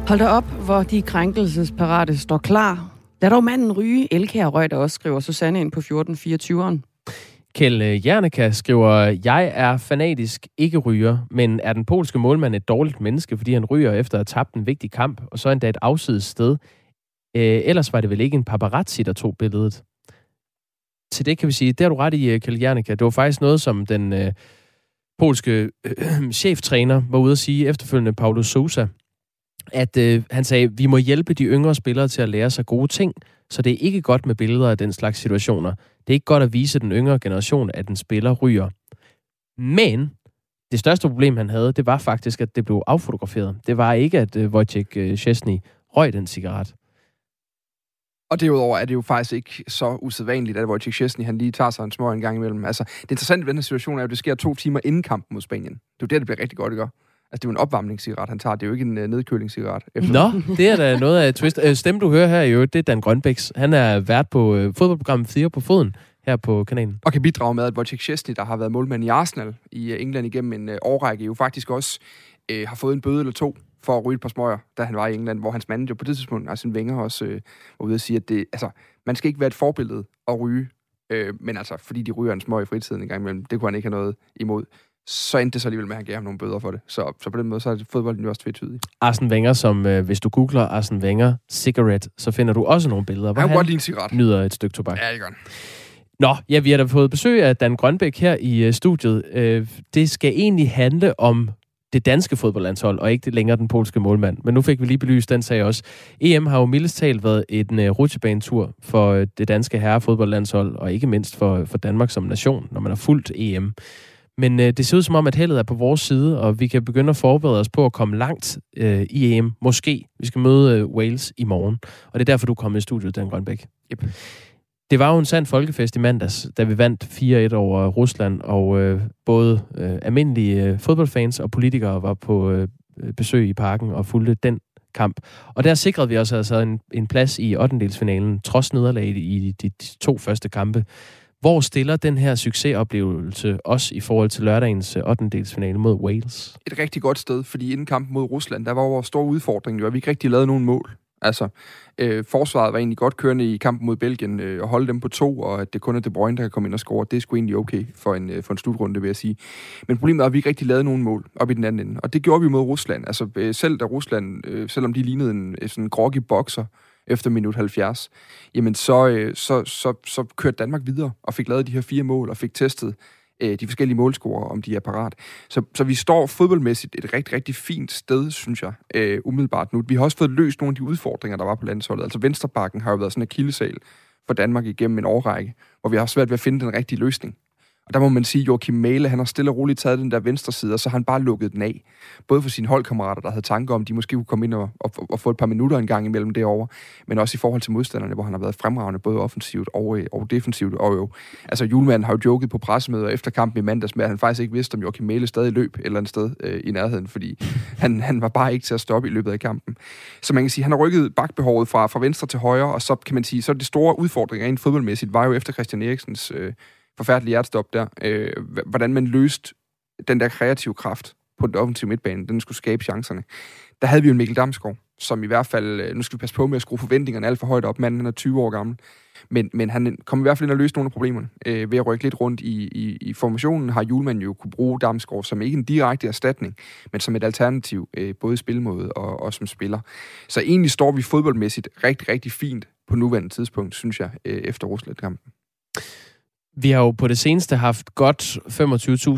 Hold da op, hvor de krænkelsesparate står klar Lad dog manden ryge. Elkær røg der også, skriver Susanne ind på 1424'eren. Kjell øh, Jerneka skriver, jeg er fanatisk ikke ryger, men er den polske målmand et dårligt menneske, fordi han ryger efter at have tabt en vigtig kamp, og så endda et afsides sted. Øh, ellers var det vel ikke en paparazzi, der tog billedet. Til det kan vi sige, det har du ret i, øh, Kjell Jerneka. Det var faktisk noget, som den øh, polske øh, cheftræner var ude at sige efterfølgende, Paulo Sousa, at øh, han sagde, vi må hjælpe de yngre spillere til at lære sig gode ting, så det er ikke godt med billeder af den slags situationer. Det er ikke godt at vise den yngre generation, at en spiller ryger. Men det største problem, han havde, det var faktisk, at det blev affotograferet. Det var ikke, at øh, Wojciech øh, Chesney røg den cigaret. Og derudover er det jo faktisk ikke så usædvanligt, at Wojciech Chesney, han lige tager sig en små en gang imellem. Altså, det interessante ved den her situation er, at det sker to timer inden kampen mod Spanien. Det er jo der, det bliver rigtig godt, ikke? Altså, det er jo en opvarmningscigaret, han tager. Det er jo ikke en uh, nedkølingscigaret. Efter. Nå, det er da noget af et twist. Øh, du hører her i øvrigt, det er Dan Grønbæks. Han er vært på uh, fodboldprogrammet 4 på foden her på kanalen. Og kan bidrage med, at Wojciech Chesney, der har været målmand i Arsenal i England igennem en årrække, jo faktisk også uh, har fået en bøde eller to for at ryge et par smøger, da han var i England, hvor hans manager på det tidspunkt, altså sin Wenger også, øh, var ude at sige, at det, altså, man skal ikke være et forbillede at ryge, øh, men altså, fordi de ryger en smøg i fritiden en gang imellem, det kunne han ikke have noget imod. Så endte det så alligevel med, at han gav ham nogle bøder for det. Så, så på den måde, så er fodbolden jo også tvetydig. Arsene Wenger, som øh, hvis du googler Arsene Wenger cigarette, så finder du også nogle billeder, hvor han, han cigaret. nyder et stykke tobak. Ja, det gør han. Nå, ja, vi har da fået besøg af Dan Grønbæk her i uh, studiet. Uh, det skal egentlig handle om det danske fodboldlandshold, og ikke længere den polske målmand. Men nu fik vi lige belyst den sag også. EM har jo mildest talt været en uh, rutsjebanetur for uh, det danske herrefodboldlandshold, og ikke mindst for, for Danmark som nation, når man har fulgt EM. Men uh, det ser ud som om, at heldet er på vores side, og vi kan begynde at forberede os på at komme langt uh, i EM. Måske. Vi skal møde uh, Wales i morgen. Og det er derfor, du kommer i studiet, Dan Grønbæk. Yep. Det var jo en sand folkefest i mandags, da vi vandt 4-1 over Rusland, og øh, både øh, almindelige øh, fodboldfans og politikere var på øh, besøg i parken og fulgte den kamp. Og der sikrede vi os altså en, en plads i 8. trods nederlaget i de, de to første kampe. Hvor stiller den her succesoplevelse også i forhold til lørdagens øh, 8. delsfinale mod Wales? Et rigtig godt sted, fordi inden kampen mod Rusland, der var vores store udfordring jo, at vi ikke rigtig lavede nogen mål. Altså, øh, forsvaret var egentlig godt kørende i kampen mod Belgien, øh, og holde dem på to, og at det kun er De Bruyne, der kan komme ind og score, det er sgu egentlig okay for en, øh, for en slutrunde, vil jeg sige. Men problemet er, at vi ikke rigtig lavede nogen mål op i den anden ende, og det gjorde vi mod Rusland. Altså, øh, selv da Rusland, øh, selvom de lignede en øh, sådan sådan groggy bokser, efter minut 70, jamen så, øh, så, så, så kørte Danmark videre og fik lavet de her fire mål og fik testet øh, de forskellige målscorer, om de er parat. Så, så vi står fodboldmæssigt et rigtig, rigtig fint sted, synes jeg, øh, umiddelbart nu. Vi har også fået løst nogle af de udfordringer, der var på landsholdet. Altså Venstrebakken har jo været sådan en kildesal for Danmark igennem en årrække, hvor vi har svært ved at finde den rigtige løsning. Og der må man sige, at Joachim Mæle, han har stille og roligt taget den der venstre side, og så har han bare lukket den af. Både for sine holdkammerater, der havde tanker om, at de måske kunne komme ind og, og, og få et par minutter en gang imellem derovre, men også i forhold til modstanderne, hvor han har været fremragende, både offensivt og, øh, og defensivt. Og jo, altså Julemand har jo joket på pressemøder efter kampen i mandags med, at han faktisk ikke vidste, om Joachim Mæle stadig løb et eller andet sted øh, i nærheden, fordi han, han var bare ikke til at stoppe i løbet af kampen. Så man kan sige, han har rykket bakbehovet fra, fra venstre til højre, og så kan man sige, så det store udfordring rent fodboldmæssigt var jo efter Christian Eriksens øh, forfærdelig hjertestop der, øh, hvordan man løste den der kreative kraft på den offensive midtbane, den skulle skabe chancerne. Der havde vi jo Mikkel Damsgaard, som i hvert fald, øh, nu skal vi passe på med at skrue forventningerne alt for højt op, manden er 20 år gammel, men, men han kom i hvert fald ind og løse nogle af problemerne. Øh, ved at rykke lidt rundt i, i, i formationen har Julemand jo kunne bruge Damsgaard som ikke en direkte erstatning, men som et alternativ, øh, både i spilmåde og, og som spiller. Så egentlig står vi fodboldmæssigt rigtig, rigtig fint på nuværende tidspunkt, synes jeg, øh, efter Rusland-kampen. Vi har jo på det seneste haft godt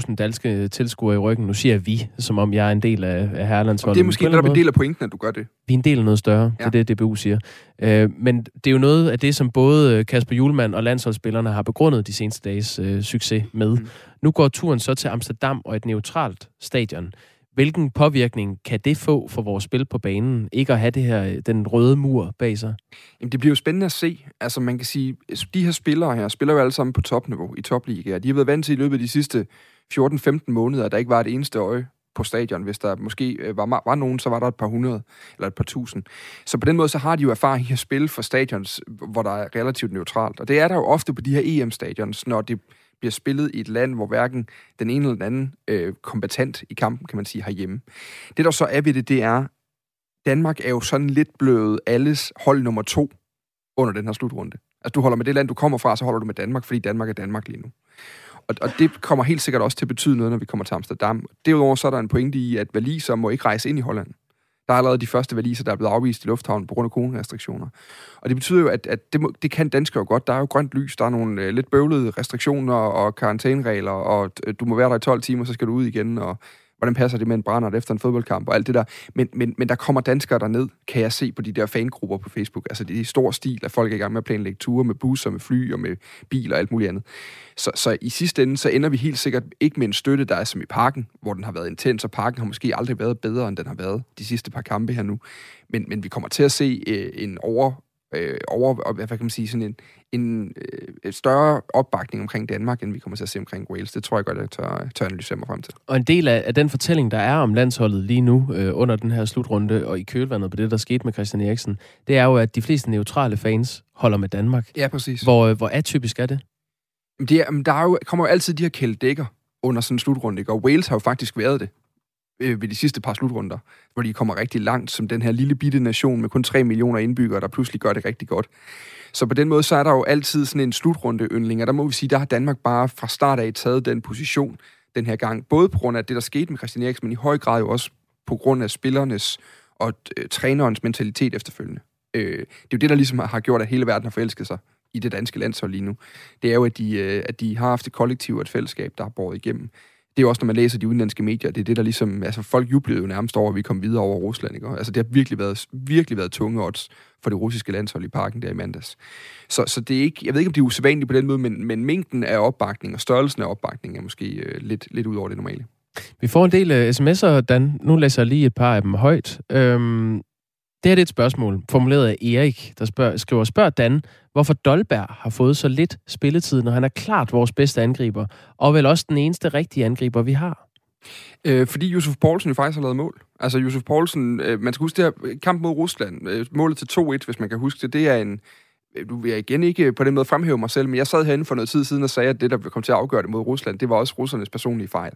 25.000 danske tilskuere i ryggen. Nu siger vi, som om jeg er en del af, af herrelandsholdet. Det er måske netop en del af pointen, at du gør det. Vi er en del af noget større, ja. det er det, DBU siger. Øh, men det er jo noget af det, som både Kasper Julemand og landsholdsspillerne har begrundet de seneste dages øh, succes med. Mm. Nu går turen så til Amsterdam og et neutralt stadion. Hvilken påvirkning kan det få for vores spil på banen, ikke at have det her, øh, den røde mur bag sig? Jamen, det bliver jo spændende at se. Altså, man kan sige, øh, de her spillere her, spiller jo alle sammen på topniveau i topligaer. De har været vant til i løbet af de sidste 14-15 måneder, at der ikke var et eneste øje på stadion. Hvis der måske øh, var, var nogen, så var der et par hundrede eller et par tusind. Så på den måde, så har de jo erfaring i at spille for stadions, hvor der er relativt neutralt. Og det er der jo ofte på de her EM-stadions, når det bliver spillet i et land, hvor hverken den ene eller den anden øh, kombatant i kampen, kan man sige, hjemme. Det, der så er ved det, det er, Danmark er jo sådan lidt blevet alles hold nummer to under den her slutrunde. Altså, du holder med det land, du kommer fra, så holder du med Danmark, fordi Danmark er Danmark lige nu. Og, og det kommer helt sikkert også til at betyde noget, når vi kommer til Amsterdam. Derudover så er der en pointe i, at valiser må ikke rejse ind i Holland. Der er allerede de første valiser, der er blevet afvist i lufthavnen på grund af coronarestriktioner. Og det betyder jo, at, at det, må, det kan danskere jo godt. Der er jo grønt lys, der er nogle øh, lidt bøvlede restriktioner og karantæneregler, og øh, du må være der i 12 timer, så skal du ud igen, og, hvordan passer det med en brænder efter en fodboldkamp og alt det der. Men, men, men der kommer danskere derned, kan jeg se på de der fangrupper på Facebook. Altså det er i stor stil, at folk er i gang med at planlægge ture med busser, med fly og med biler og alt muligt andet. Så, så i sidste ende, så ender vi helt sikkert ikke med en støtte, der er som i parken, hvor den har været intens, og parken har måske aldrig været bedre, end den har været de sidste par kampe her nu. Men, men vi kommer til at se øh, en over øh, over, hvad kan man sige, sådan en, en øh, større opbakning omkring Danmark, end vi kommer til at se omkring Wales. Det tror jeg godt, jeg tør, tør analysere mig frem til. Og en del af, af den fortælling, der er om landsholdet lige nu, øh, under den her slutrunde, og i kølvandet på det, der skete med Christian Eriksen, det er jo, at de fleste neutrale fans holder med Danmark. Ja, præcis. Hvor, øh, hvor atypisk er det? Det er, der er jo, kommer jo altid de her kældækker under sådan en slutrunde, ikke? og Wales har jo faktisk været det øh, ved de sidste par slutrunder, hvor de kommer rigtig langt som den her lille bitte nation med kun 3 millioner indbyggere, der pludselig gør det rigtig godt. Så på den måde, så er der jo altid sådan en slutrunde yndling, og der må vi sige, der har Danmark bare fra start af taget den position den her gang. Både på grund af det, der skete med Christian Eriksen, men i høj grad jo også på grund af spillernes og øh, trænerens mentalitet efterfølgende. Øh, det er jo det, der ligesom har gjort, at hele verden har forelsket sig i det danske landshold lige nu. Det er jo, at de, øh, at de har haft et kollektiv og et fællesskab, der har båret igennem det er jo også, når man læser de udenlandske medier, det er det, der ligesom... Altså, folk jublede jo nærmest over, at vi kom videre over Rusland, ikke? Altså, det har virkelig været, virkelig været tunge odds for det russiske landshold i parken der i mandags. Så, så det er ikke... Jeg ved ikke, om det er usædvanligt på den måde, men, men mængden af opbakning og størrelsen af opbakning er måske øh, lidt, lidt ud over det normale. Vi får en del uh, sms'er, Dan. Nu læser jeg lige et par af dem højt. Øhm, det her er et spørgsmål, formuleret af Erik, der spørger, skriver, spørg Dan, hvorfor Dolberg har fået så lidt spilletid, når han er klart vores bedste angriber, og vel også den eneste rigtige angriber, vi har. Øh, fordi Josef Poulsen jo faktisk har lavet mål. Altså Josef Poulsen, øh, man skal huske det her kamp mod Rusland, øh, målet til 2-1, hvis man kan huske det, det er en, øh, nu vil jeg igen ikke på den måde fremhæve mig selv, men jeg sad herinde for noget tid siden og sagde, at det, der kom til at afgøre det mod Rusland, det var også russernes personlige fejl.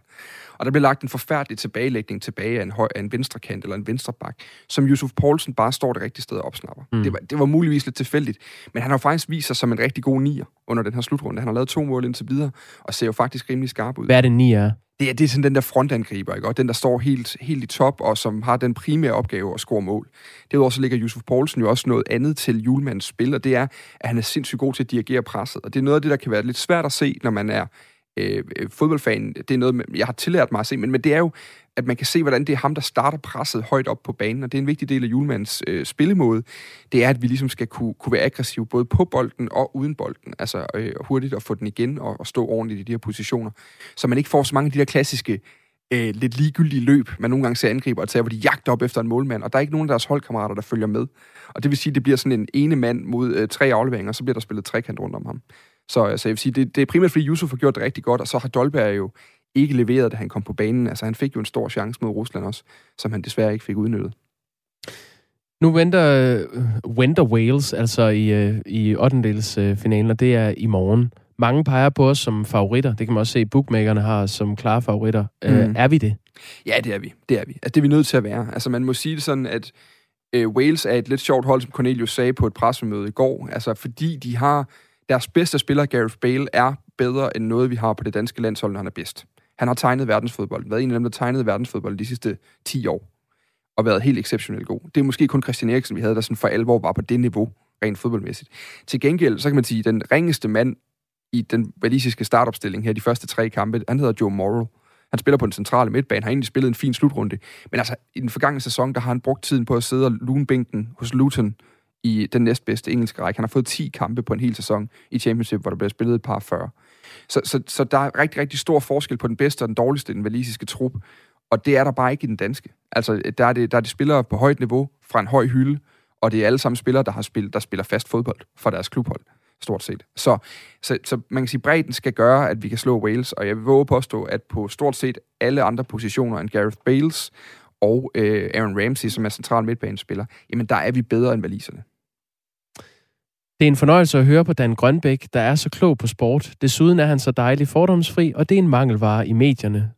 Og der blev lagt en forfærdelig tilbagelægning tilbage af en, høj, af en venstre kant eller en venstre bak, som Yusuf Poulsen bare står det rigtige sted og opsnapper. Mm. Det, var, det var muligvis lidt tilfældigt, men han har faktisk vist sig som en rigtig god nier under den her slutrunde. Han har lavet to mål indtil videre, og ser jo faktisk rimelig skarp ud. Hvad er det nier? Det er, det er sådan den der frontangriber, ikke? og den, der står helt, helt i top, og som har den primære opgave at score mål. Derudover så ligger Yusuf Poulsen jo også noget andet til Julemands spil, og det er, at han er sindssygt god til at dirigere presset. Og det er noget af det, der kan være lidt svært at se, når man er Øh, øh, fodboldfan. Det er noget, jeg har tillært mig at se, men, men det er jo, at man kan se, hvordan det er ham, der starter presset højt op på banen, og det er en vigtig del af julemandens øh, spillemåde. Det er, at vi ligesom skal kunne, kunne være aggressive både på bolden og uden bolden, altså øh, hurtigt at få den igen og, og stå ordentligt i de her positioner, så man ikke får så mange af de der klassiske øh, lidt ligegyldige løb, man nogle gange ser angriber til, hvor de jagter op efter en målmand, og der er ikke nogen af deres holdkammerater, der følger med. Og det vil sige, at det bliver sådan en ene mand mod øh, tre afleveringer, og så bliver der spillet trekant rundt om ham. Så altså, jeg vil sige, det, det er primært, fordi Yusuf har gjort det rigtig godt, og så har Dolberg jo ikke leveret, da han kom på banen. Altså, han fik jo en stor chance mod Rusland også, som han desværre ikke fik udnyttet. Nu venter, uh, venter Wales altså i, uh, i 8. finalen, og det er i morgen. Mange peger på os som favoritter. Det kan man også se, bookmakerne har som klare favoritter. Mm. Uh, er vi det? Ja, det er vi. Det er vi. Altså, det er vi nødt til at være. Altså, man må sige det sådan, at uh, Wales er et lidt sjovt hold, som Cornelius sagde på et pressemøde i går. Altså, fordi de har deres bedste spiller, Gareth Bale, er bedre end noget, vi har på det danske landshold, når han er bedst. Han har tegnet verdensfodbold, været en af dem, der tegnede verdensfodbold de sidste 10 år, og været helt exceptionelt god. Det er måske kun Christian Eriksen, vi havde, der sådan for alvor var på det niveau, rent fodboldmæssigt. Til gengæld, så kan man sige, at den ringeste mand i den valisiske startopstilling her, de første tre kampe, han hedder Joe Morrow. Han spiller på den centrale midtbane, har egentlig spillet en fin slutrunde. Men altså, i den forgangne sæson, der har han brugt tiden på at sidde og lune bænken hos Luton i den næstbedste engelske række. Han har fået 10 kampe på en hel sæson i Championship, hvor der bliver spillet et par 40. Så, så, så der er rigtig, rigtig stor forskel på den bedste og den dårligste i den valisiske trup, og det er der bare ikke i den danske. Altså, der er det, der er det spillere på højt niveau fra en høj hylde, og det er alle sammen spillere, der, har spillet, der spiller fast fodbold for deres klubhold, stort set. Så, så, så man kan sige, at bredden skal gøre, at vi kan slå Wales, og jeg vil våge påstå, at på stort set alle andre positioner end Gareth Bales og øh, Aaron Ramsey, som er central midtbanespiller, jamen der er vi bedre end valiserne. Det er en fornøjelse at høre på Dan Grønbæk, der er så klog på sport. Desuden er han så dejlig fordomsfri, og det er en mangelvare i medierne,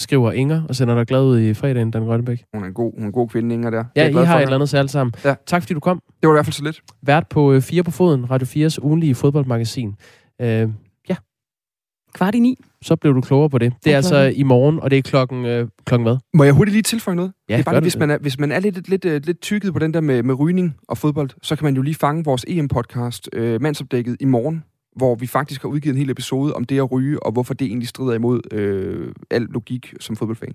skriver Inger og sender dig glad ud i fredagen, Dan Grønbæk. Hun er en god, hun er en god kvinde, Inger, der. Ja, I har et eller andet særligt sammen. Ja. Tak fordi du kom. Det var i hvert fald så lidt. Vært på 4 øh, på foden, Radio 4's ugenlige fodboldmagasin. Øh, Kvart i ni. Så blev du klogere på det. Det er altså i morgen, og det er klokken, øh, klokken hvad? Må jeg hurtigt lige tilføje noget? Ja, det er bare, det. hvis, man er, hvis man er lidt, lidt, lidt, lidt tykket på den der med, med rygning og fodbold, så kan man jo lige fange vores EM-podcast, øh, Mandsopdækket, i morgen, hvor vi faktisk har udgivet en hel episode om det at ryge, og hvorfor det egentlig strider imod øh, al logik som fodboldfan.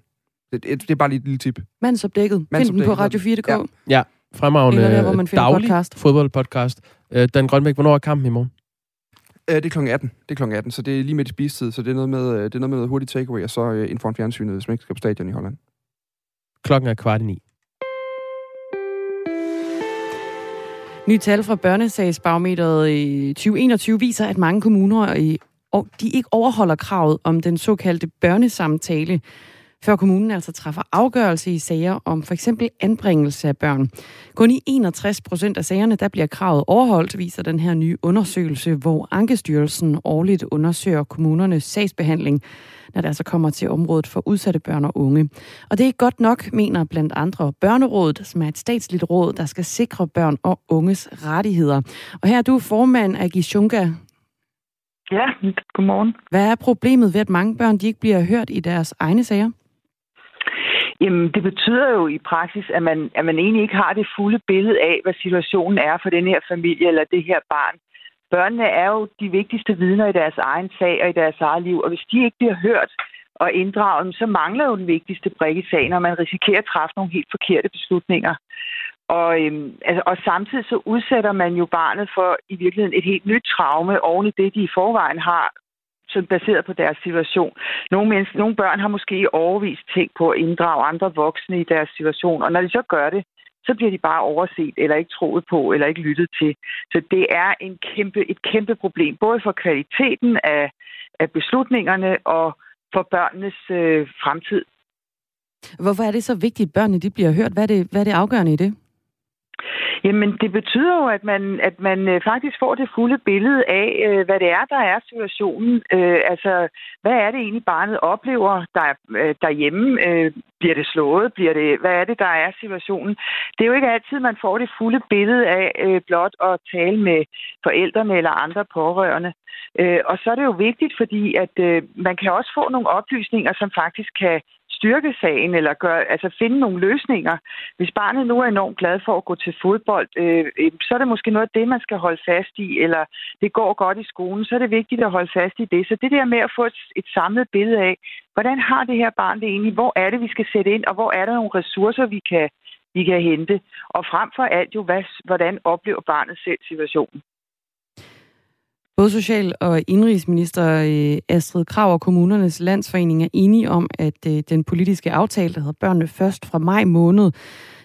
Det, det, det er bare lige et lille tip. Mandsopdækket. Find den på Radio 4.dk. Ja. Ja, fremragende der, hvor man daglig podcast. fodboldpodcast. Øh, Dan Grønbæk, hvornår er kampen i morgen? Øh, det er kl. 18. Det er kl. 18, så det er lige midt i spistid, så det er noget med, øh, det er noget med noget hurtigt takeaway, og så øh, inden for en fjernsynet, hvis man ikke skal på stadion i Holland. Klokken er kvart i ni. Nye tal fra børnesagsbarometeret i 2021 viser, at mange kommuner i, og de ikke overholder kravet om den såkaldte børnesamtale, før kommunen altså træffer afgørelse i sager om for eksempel anbringelse af børn. Kun i 61 procent af sagerne, der bliver kravet overholdt, viser den her nye undersøgelse, hvor Ankestyrelsen årligt undersøger kommunernes sagsbehandling, når det altså kommer til området for udsatte børn og unge. Og det er godt nok, mener blandt andre Børnerådet, som er et statsligt råd, der skal sikre børn og unges rettigheder. Og her er du formand af Gishunga. Ja, godmorgen. Hvad er problemet ved, at mange børn de ikke bliver hørt i deres egne sager? Jamen, det betyder jo i praksis, at man, at man egentlig ikke har det fulde billede af, hvad situationen er for den her familie eller det her barn. Børnene er jo de vigtigste vidner i deres egen sag og i deres eget liv, og hvis de ikke bliver hørt og inddraget, så mangler jo den vigtigste brik i sagen, og man risikerer at træffe nogle helt forkerte beslutninger. Og, øhm, altså, og samtidig så udsætter man jo barnet for i virkeligheden et helt nyt traume oven i det, de i forvejen har sådan baseret på deres situation. Nogle, mennesker, nogle børn har måske overvist tænkt på at inddrage andre voksne i deres situation, og når de så gør det, så bliver de bare overset, eller ikke troet på, eller ikke lyttet til. Så det er en kæmpe, et kæmpe problem, både for kvaliteten af, af beslutningerne og for børnenes øh, fremtid. Hvorfor er det så vigtigt, at børnene de bliver hørt? Hvad er det, hvad er det afgørende i det? Jamen, det betyder jo, at man, at man øh, faktisk får det fulde billede af, øh, hvad det er, der er situationen. Øh, altså, hvad er det egentlig, barnet oplever der, øh, derhjemme? Øh, bliver det slået? Bliver det, hvad er det, der er situationen? Det er jo ikke altid, man får det fulde billede af øh, blot at tale med forældrene eller andre pårørende. Øh, og så er det jo vigtigt, fordi at øh, man kan også få nogle oplysninger, som faktisk kan styrke sagen, eller gør, altså finde nogle løsninger. Hvis barnet nu er enormt glad for at gå til fodbold, øh, øh, så er det måske noget af det, man skal holde fast i, eller det går godt i skolen, så er det vigtigt at holde fast i det. Så det der med at få et, et samlet billede af, hvordan har det her barn det egentlig, hvor er det, vi skal sætte ind, og hvor er der nogle ressourcer, vi kan, vi kan hente. Og frem for alt jo, hvad, hvordan oplever barnet selv situationen. Både Social- og Indrigsminister øh, Astrid Krav og kommunernes landsforening er enige om, at øh, den politiske aftale, der hedder Børnene Først fra maj måned,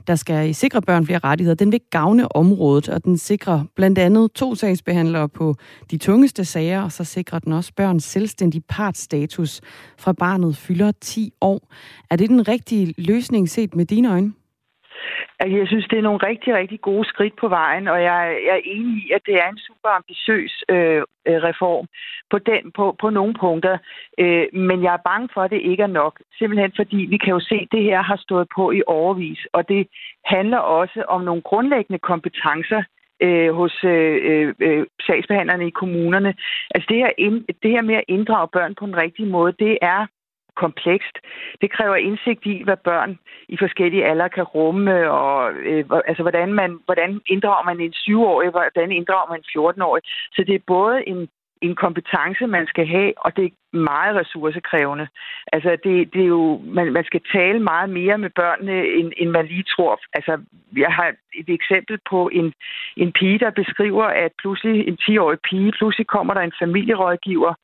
der skal øh, sikre børn flere rettigheder, den vil gavne området, og den sikrer blandt andet to sagsbehandlere på de tungeste sager, og så sikrer den også børns selvstændig partstatus fra barnet fylder 10 år. Er det den rigtige løsning set med dine øjne? Altså, jeg synes, det er nogle rigtig, rigtig gode skridt på vejen, og jeg, jeg er enig i, at det er en super ambitiøs øh, øh, reform på, den, på, på nogle punkter. Øh, men jeg er bange for, at det ikke er nok. Simpelthen fordi vi kan jo se, at det her har stået på i overvis, og det handler også om nogle grundlæggende kompetencer, øh, hos øh, øh, øh, sagsbehandlerne i kommunerne. Altså det her, ind, det her med at inddrage børn på en rigtig måde, det er komplekst. Det kræver indsigt i, hvad børn i forskellige alder kan rumme, og øh, altså, hvordan, man, hvordan inddrager man en 7-årig, hvordan inddrager man en 14-årig. Så det er både en, en kompetence, man skal have, og det er meget ressourcekrævende. Altså, det, det er jo, man, man skal tale meget mere med børnene, end, end man lige tror. Altså, jeg har et eksempel på en, en pige, der beskriver, at pludselig en 10-årig pige, pludselig kommer der en familierådgiver,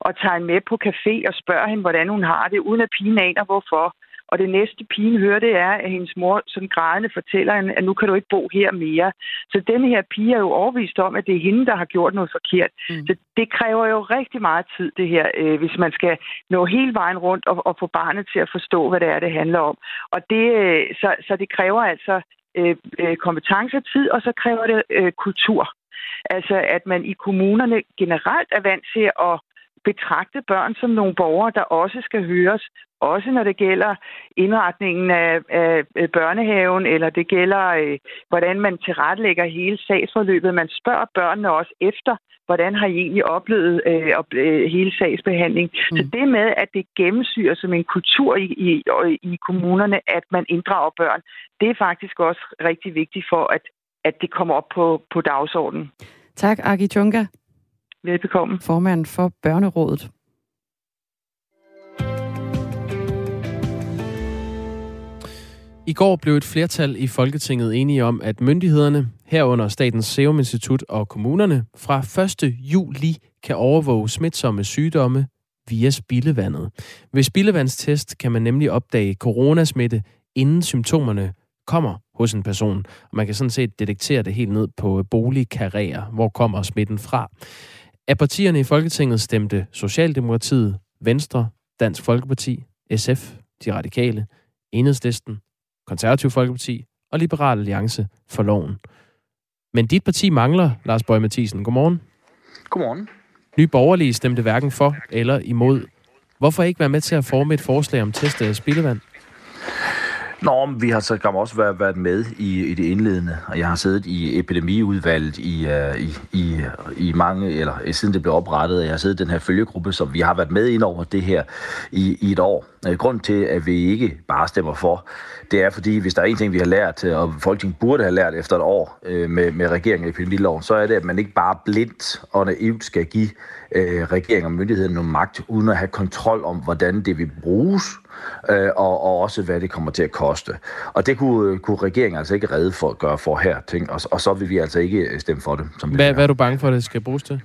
og tager hende med på café og spørger hende, hvordan hun har det, uden at pigen aner hvorfor. Og det næste pigen hører, det er, at hendes mor sådan grædende fortæller hende, at nu kan du ikke bo her mere. Så denne her pige er jo overvist om, at det er hende, der har gjort noget forkert. Mm. Så det kræver jo rigtig meget tid, det her, øh, hvis man skal nå hele vejen rundt og, og få barnet til at forstå, hvad det er, det handler om. Og det, øh, så, så det kræver altså øh, øh, kompetencer, tid, og så kræver det øh, kultur. Altså, at man i kommunerne generelt er vant til at betragte børn som nogle borgere, der også skal høres, også når det gælder indretningen af, af børnehaven, eller det gælder, øh, hvordan man tilrettelægger hele sagsforløbet. Man spørger børnene også efter, hvordan har I egentlig oplevet øh, øh, hele sagsbehandling. Mm. Så det med, at det gennemsyrer som en kultur i, i, i kommunerne, at man inddrager børn, det er faktisk også rigtig vigtigt for, at, at det kommer op på, på dagsordenen. Tak, Aki Chunga. Velbekomme. Formand for Børnerådet. I går blev et flertal i Folketinget enige om, at myndighederne, herunder Statens Serum Institut og kommunerne, fra 1. juli kan overvåge smitsomme sygdomme via spildevandet. Ved spildevandstest kan man nemlig opdage coronasmitte, inden symptomerne kommer hos en person. Og man kan sådan set detektere det helt ned på boligkarriere, hvor kommer smitten fra. Af partierne i Folketinget stemte Socialdemokratiet, Venstre, Dansk Folkeparti, SF, De Radikale, Enhedslisten, Konservativ Folkeparti og Liberal Alliance for loven. Men dit parti mangler, Lars Bøge Mathisen. Godmorgen. Godmorgen. Nye borgerlige stemte hverken for eller imod. Hvorfor ikke være med til at forme et forslag om test af spildevand? Nå, men vi har så kan også været, været med i, i det indledende, og jeg har siddet i epidemiudvalget i, uh, i, i, i mange, eller øh, siden det blev oprettet, og jeg har siddet i den her følgegruppe, så vi har været med ind over det her i, i et år. Øh, grunden til, at vi ikke bare stemmer for, det er fordi, hvis der er en ting, vi har lært, og Folketinget burde have lært efter et år øh, med, med regeringen og epidemiloven, så er det, at man ikke bare blindt og naivt skal give øh, regeringen og myndigheden noget magt, uden at have kontrol om, hvordan det vil bruges, øh, og, og også hvad det kommer til at koste. Og det kunne, kunne regeringen altså ikke redde for at gøre for her ting, og, og så vil vi altså ikke stemme for det. Som hvad, hvad er du bange for, at det skal bruges til?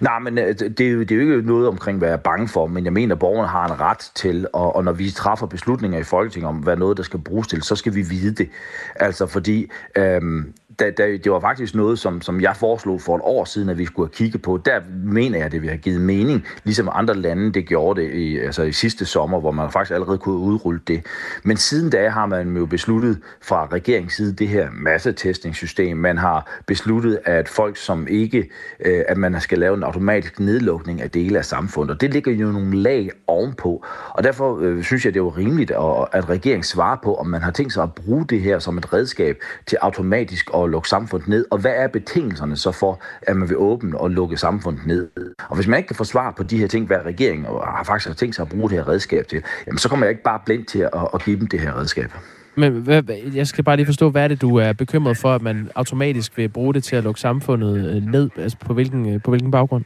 Nej, men øh, det, det er jo ikke noget omkring, hvad jeg er bange for, men jeg mener, at borgerne har en ret til, og, og når vi træffer beslutninger i Folketinget om, hvad noget, der skal bruges til, så skal vi vide det. Altså fordi øhm, da, da, det var faktisk noget, som, som jeg foreslog for et år siden, at vi skulle have kigget på. Der mener jeg, at det vil have givet mening, ligesom andre lande det gjorde det i, altså i sidste sommer, hvor man faktisk allerede kunne udrulle det. Men siden da har man jo besluttet fra regeringens side det her massetestningssystem. Man har besluttet, at folk som ikke, øh, at man skal lave en automatisk nedlukning af dele af samfundet. Og det ligger jo nogle lag ovenpå. Og derfor øh, synes jeg, det er jo rimeligt, at, at regeringen svarer på, om man har tænkt sig at bruge det her som et redskab til automatisk at lukke samfundet ned, og hvad er betingelserne så for, at man vil åbne og lukke samfundet ned? Og hvis man ikke kan få svar på de her ting, hvad regeringen har faktisk har tænkt sig at bruge det her redskab til, jamen så kommer jeg ikke bare blindt til at, at give dem det her redskab. Men hvad, jeg skal bare lige forstå, hvad er det, du er bekymret for, at man automatisk vil bruge det til at lukke samfundet øh, ned? Altså på hvilken, øh, på hvilken baggrund?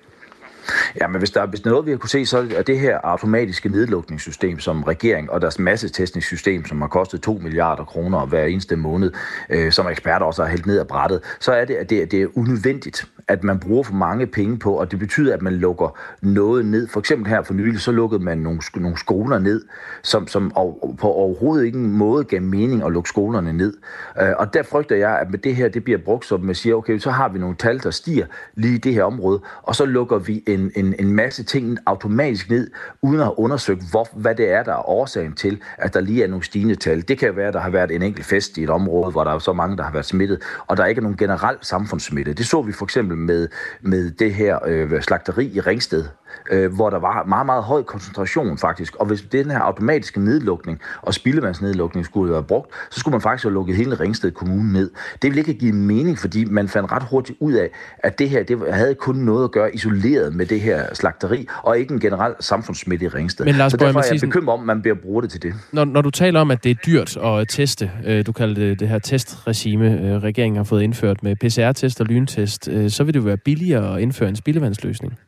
Ja, men hvis der, hvis er noget, vi har kunne se, så er det her automatiske nedlukningssystem, som regering og deres massetestningssystem, som har kostet 2 milliarder kroner hver eneste måned, øh, som eksperter også har hældt ned af brættet, så er det, at det, det er unødvendigt, at man bruger for mange penge på, og det betyder, at man lukker noget ned. For eksempel her for nylig, så lukkede man nogle, nogle skoler ned, som, som på overhovedet ingen måde gav mening at lukke skolerne ned. Øh, og der frygter jeg, at med det her, det bliver brugt som man siger, okay, så har vi nogle tal, der stiger lige i det her område, og så lukker vi en en, en, masse ting automatisk ned, uden at have undersøgt, hvor, hvad det er, der er årsagen til, at der lige er nogle stigende tal. Det kan være, at der har været en enkelt fest i et område, hvor der er så mange, der har været smittet, og der er ikke nogen generel samfundssmitte. Det så vi for eksempel med, med det her øh, slagteri i Ringsted, øh, hvor der var meget, meget høj koncentration faktisk. Og hvis den her automatiske nedlukning og spildevandsnedlukning skulle have været brugt, så skulle man faktisk have lukket hele Ringsted Kommune ned. Det ville ikke give mening, fordi man fandt ret hurtigt ud af, at det her det havde kun noget at gøre isoleret med det her slagteri, og ikke en generel samfundssmitte i Ringsted. Men Lars så derfor er jeg bekymret om, at man bliver brugt det til det. Når, når du taler om, at det er dyrt at teste, øh, du kalder det det her testregime, øh, regeringen har fået indført med PCR-test og lyntest, øh, så vil det jo være billigere at indføre en spildevandsløsning.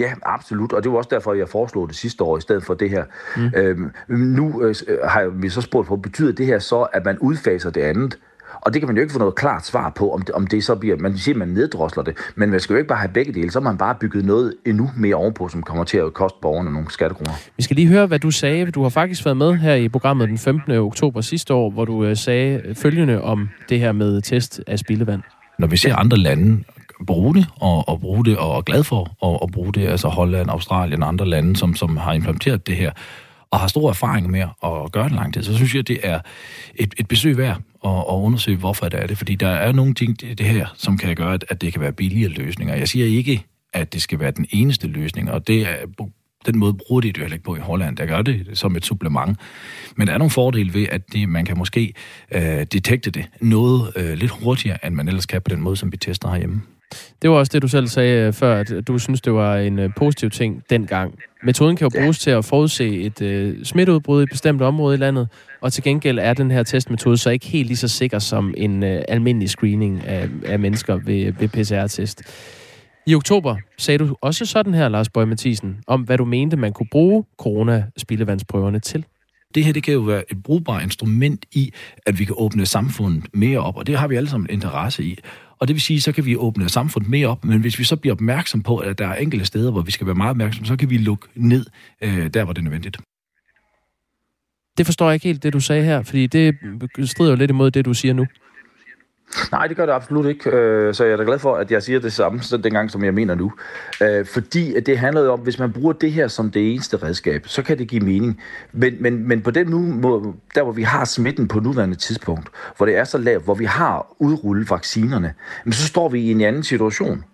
Ja, absolut, og det var også derfor, jeg foreslog det sidste år i stedet for det her. Mm. Øhm, nu øh, har vi så spurgt på, betyder det her så, at man udfaser det andet? Og det kan man jo ikke få noget klart svar på, om det, om det så bliver, man siger, at man neddrosler det, men man skal jo ikke bare have begge dele, så har man bare bygget noget endnu mere ovenpå, som kommer til at koste borgerne nogle skattekroner. Vi skal lige høre, hvad du sagde. Du har faktisk været med her i programmet den 15. oktober sidste år, hvor du øh, sagde følgende om det her med test af spildevand. Når vi ser andre lande bruge det, og, og bruge det, og er glad for at, at bruge det, altså Holland, Australien og andre lande, som, som har implementeret det her, og har stor erfaring med at gøre det lang tid, så synes jeg, det er et, et besøg værd at, at undersøge, hvorfor det er det. Fordi der er nogle ting det her, som kan gøre, at, at det kan være billigere løsninger. Jeg siger ikke, at det skal være den eneste løsning, og det er den måde bruger de det jo heller ikke på i Holland. Der gør det som et supplement. Men der er nogle fordele ved, at det, man kan måske øh, detekte det noget øh, lidt hurtigere, end man ellers kan på den måde, som vi tester herhjemme. Det var også det, du selv sagde øh, før, at du synes, det var en øh, positiv ting dengang. Metoden kan jo bruges til at forudse et uh, smitteudbrud i et bestemt område i landet, og til gengæld er den her testmetode så ikke helt lige så sikker som en uh, almindelig screening af, af mennesker ved, ved PCR-test. I oktober sagde du også sådan her, Lars Bøge Mathisen, om hvad du mente, man kunne bruge corona-spildevandsprøverne til. Det her, det kan jo være et brugbart instrument i, at vi kan åbne samfundet mere op, og det har vi alle sammen interesse i. Og det vil sige, så kan vi åbne samfundet mere op, men hvis vi så bliver opmærksom på, at der er enkelte steder, hvor vi skal være meget opmærksomme, så kan vi lukke ned øh, der, hvor det er nødvendigt. Det forstår jeg ikke helt, det du sagde her, fordi det strider jo lidt imod det, du siger nu. Nej, det gør det absolut ikke. Øh, så jeg er da glad for, at jeg siger det samme dengang, som jeg mener nu. Øh, fordi det handler jo om, hvis man bruger det her som det eneste redskab, så kan det give mening. Men, men, men på den nu, der hvor vi har smitten på nuværende tidspunkt, hvor det er så lavt, hvor vi har udrullet vaccinerne, så står vi i en anden situation.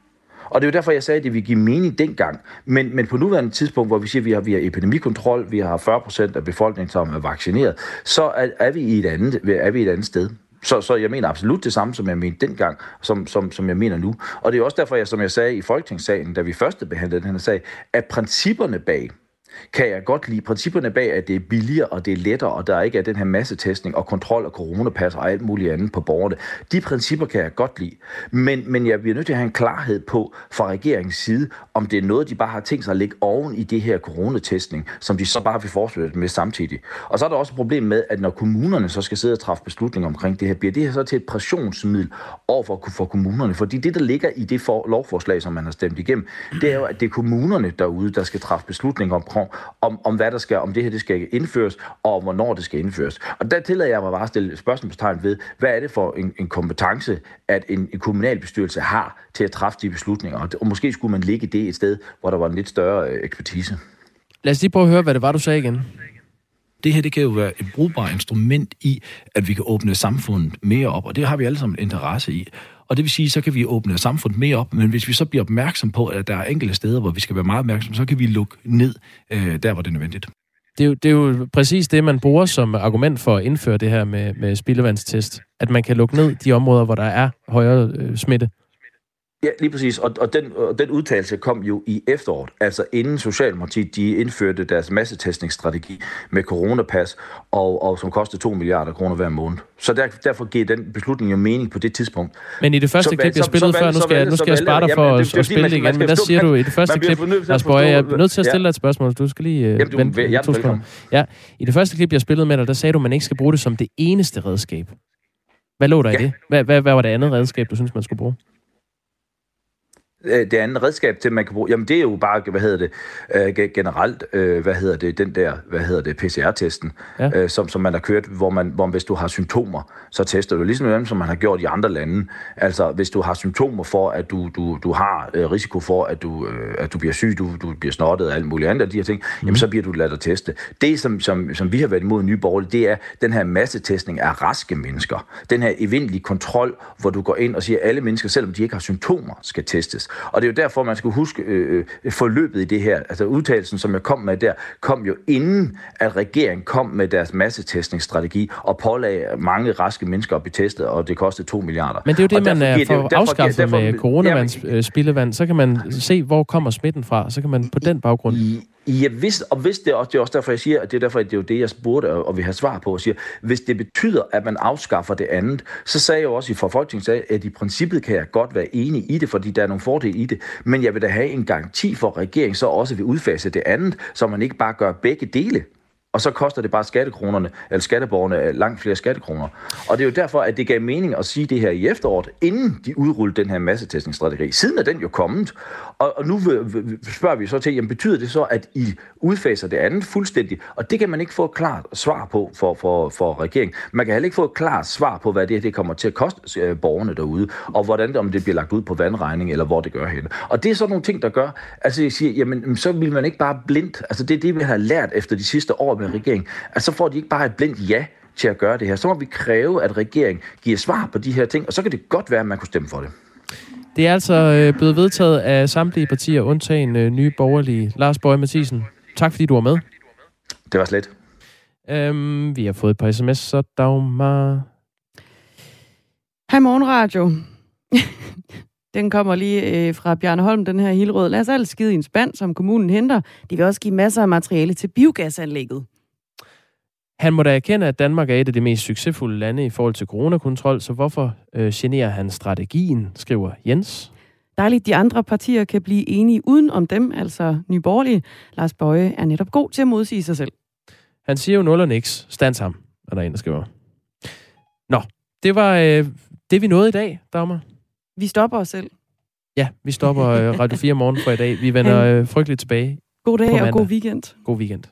Og det er jo derfor, jeg sagde, at det ville give mening dengang. Men, men på nuværende tidspunkt, hvor vi siger, at vi har, vi har epidemikontrol, vi har 40 procent af befolkningen, som er vaccineret, så er, er, vi i et andet, er vi et andet sted. Så, så jeg mener absolut det samme, som jeg mente dengang, som, som, som jeg mener nu. Og det er også derfor, jeg, som jeg sagde i Folketingssalen, da vi første behandlede den her sag, at principperne bag, kan jeg godt lide principperne bag, at det er billigere og det er lettere, og der ikke er den her massetestning og kontrol af coronapas og alt muligt andet på borgerne. De principper kan jeg godt lide. Men, men jeg bliver nødt til at have en klarhed på fra regeringens side, om det er noget, de bare har tænkt sig at lægge oven i det her coronatestning, som de så bare vil fortsætte med samtidig. Og så er der også et problem med, at når kommunerne så skal sidde og træffe beslutninger omkring det her, bliver det her så til et pressionsmiddel over for, for kommunerne. Fordi det, der ligger i det for, lovforslag, som man har stemt igennem, det er jo, at det er kommunerne derude, der skal træffe beslutninger om om, om hvad der skal, om det her det skal indføres, og om hvornår det skal indføres. Og der tillader jeg mig bare at stille spørgsmålstegn ved, hvad er det for en, en kompetence, at en, en kommunalbestyrelse har til at træffe de beslutninger, og, og måske skulle man ligge det et sted, hvor der var en lidt større øh, ekspertise. Lad os lige prøve at høre, hvad det var, du sagde igen. Det her det kan jo være et brugbart instrument i, at vi kan åbne samfundet mere op, og det har vi alle sammen interesse i. Og det vil sige, så kan vi åbne samfundet mere op, men hvis vi så bliver opmærksom på, at der er enkelte steder, hvor vi skal være meget opmærksom, så kan vi lukke ned øh, der, hvor det er nødvendigt. Det er, jo, det er jo præcis det, man bruger som argument for at indføre det her med, med spildevandstest. At man kan lukke ned de områder, hvor der er højere øh, smitte. Ja, lige præcis. Og, og, den, og den udtalelse kom jo i efteråret, altså inden Socialdemokratiet de indførte deres massetestningsstrategi med coronapas, og, og som kostede 2 milliarder kroner hver måned. Så der, derfor giver den beslutning jo mening på det tidspunkt. Men i det første så, klip, jeg spillede så, før, nu skal, jeg, nu skal jeg spare dig for jamen, at, at spille det igen, men der siger du i det første klip, Lars Bøje, jeg er nødt til at stille dig et spørgsmål, du skal lige uh, vente ja, to sekunder. Ja, i det første klip, jeg spillede med dig, der sagde du, at man ikke skal bruge det som det eneste redskab. Hvad lå der ja. i det? Hvad, hvad, hvad var det andet redskab, du synes, man skulle bruge? Øh, det andet redskab til, man kan bruge, jamen det er jo bare, hvad hedder det, øh, generelt, øh, hvad hedder det, den der, hvad hedder det, PCR-testen, ja. øh, som, som man har kørt, hvor man, hvor hvis du har symptomer, så tester du, ligesom dem, som man har gjort i andre lande. Altså, hvis du har symptomer for, at du, du, du har øh, risiko for, at du, øh, at du bliver syg, du, du bliver snottet og alt muligt andet af de her ting, mm. jamen så bliver du ladet at teste. Det, som, som, som vi har været imod Nye Borgerlige, det er den her massetestning af raske mennesker. Den her eventlige kontrol, hvor du går ind og siger, at alle mennesker, selvom de ikke har symptomer, skal testes. Og det er jo derfor, man skal huske øh, øh, forløbet i det her. Altså udtalelsen, som jeg kom med der, kom jo inden, at regeringen kom med deres massetestningsstrategi og pålagde mange raske mennesker at blive testet, og det kostede 2 milliarder. Men det er jo det, man er for afskaffet derfor, med coronavands ja, spildevand. Så kan man se, hvor kommer smitten fra, så kan man på den baggrund... Ja, hvis, og hvis det, og det er også derfor, jeg siger, at det er derfor, at det er jo det, jeg spurgte, og, og vi har svar på, og siger, hvis det betyder, at man afskaffer det andet, så sagde jeg jo også i forfolkningen, at i princippet kan jeg godt være enig i det, fordi der er nogle fordel i det, men jeg vil da have en garanti for, at regeringen så også vil udfase det andet, så man ikke bare gør begge dele. Og så koster det bare skattekronerne, eller skatteborgerne øh, langt flere skattekroner. Og det er jo derfor, at det gav mening at sige det her i efteråret, inden de udrullede den her massetestningsstrategi. Siden er den jo kommet, og, og nu spørger vi så til, jamen betyder det så, at I udfaser det andet fuldstændig? Og det kan man ikke få et klart svar på for, for, for regeringen. Man kan heller ikke få et klart svar på, hvad det, det kommer til at koste øh, borgerne derude, og hvordan om det bliver lagt ud på vandregning, eller hvor det gør hen. Og det er sådan nogle ting, der gør, altså jeg siger, jamen så vil man ikke bare blindt, altså det er det, vi har lært efter de sidste år med regeringen, at så får de ikke bare et blindt ja til at gøre det her. Så må vi kræve, at regeringen giver svar på de her ting, og så kan det godt være, at man kunne stemme for det. Det er altså øh, blevet vedtaget af samtlige partier, undtagen øh, nye borgerlige. Lars Bøge Mathisen, tak fordi du var med. Det var slet. Øhm, vi har fået et par sms, så Dagmar... Hej morgenradio. Den kommer lige øh, fra Bjarne Holm, den her hilrød. Lad os alle skide i en spand, som kommunen henter. De vil også give masser af materiale til biogasanlægget. Han må da erkende, at Danmark er et af de mest succesfulde lande i forhold til coronakontrol, så hvorfor øh, generer han strategien, skriver Jens. Dejligt, de andre partier kan blive enige uden om dem, altså Nye Borgerlige. Lars Bøje er netop god til at modsige sig selv. Han siger jo nul og niks. Stands ham, er der en, der skriver. Nå, det var øh, det, vi nåede i dag, Dagmar. Vi stopper os selv. Ja, vi stopper øh, Radio 4 morgen for i dag. Vi vender øh, frygteligt tilbage God dag og god weekend. God weekend.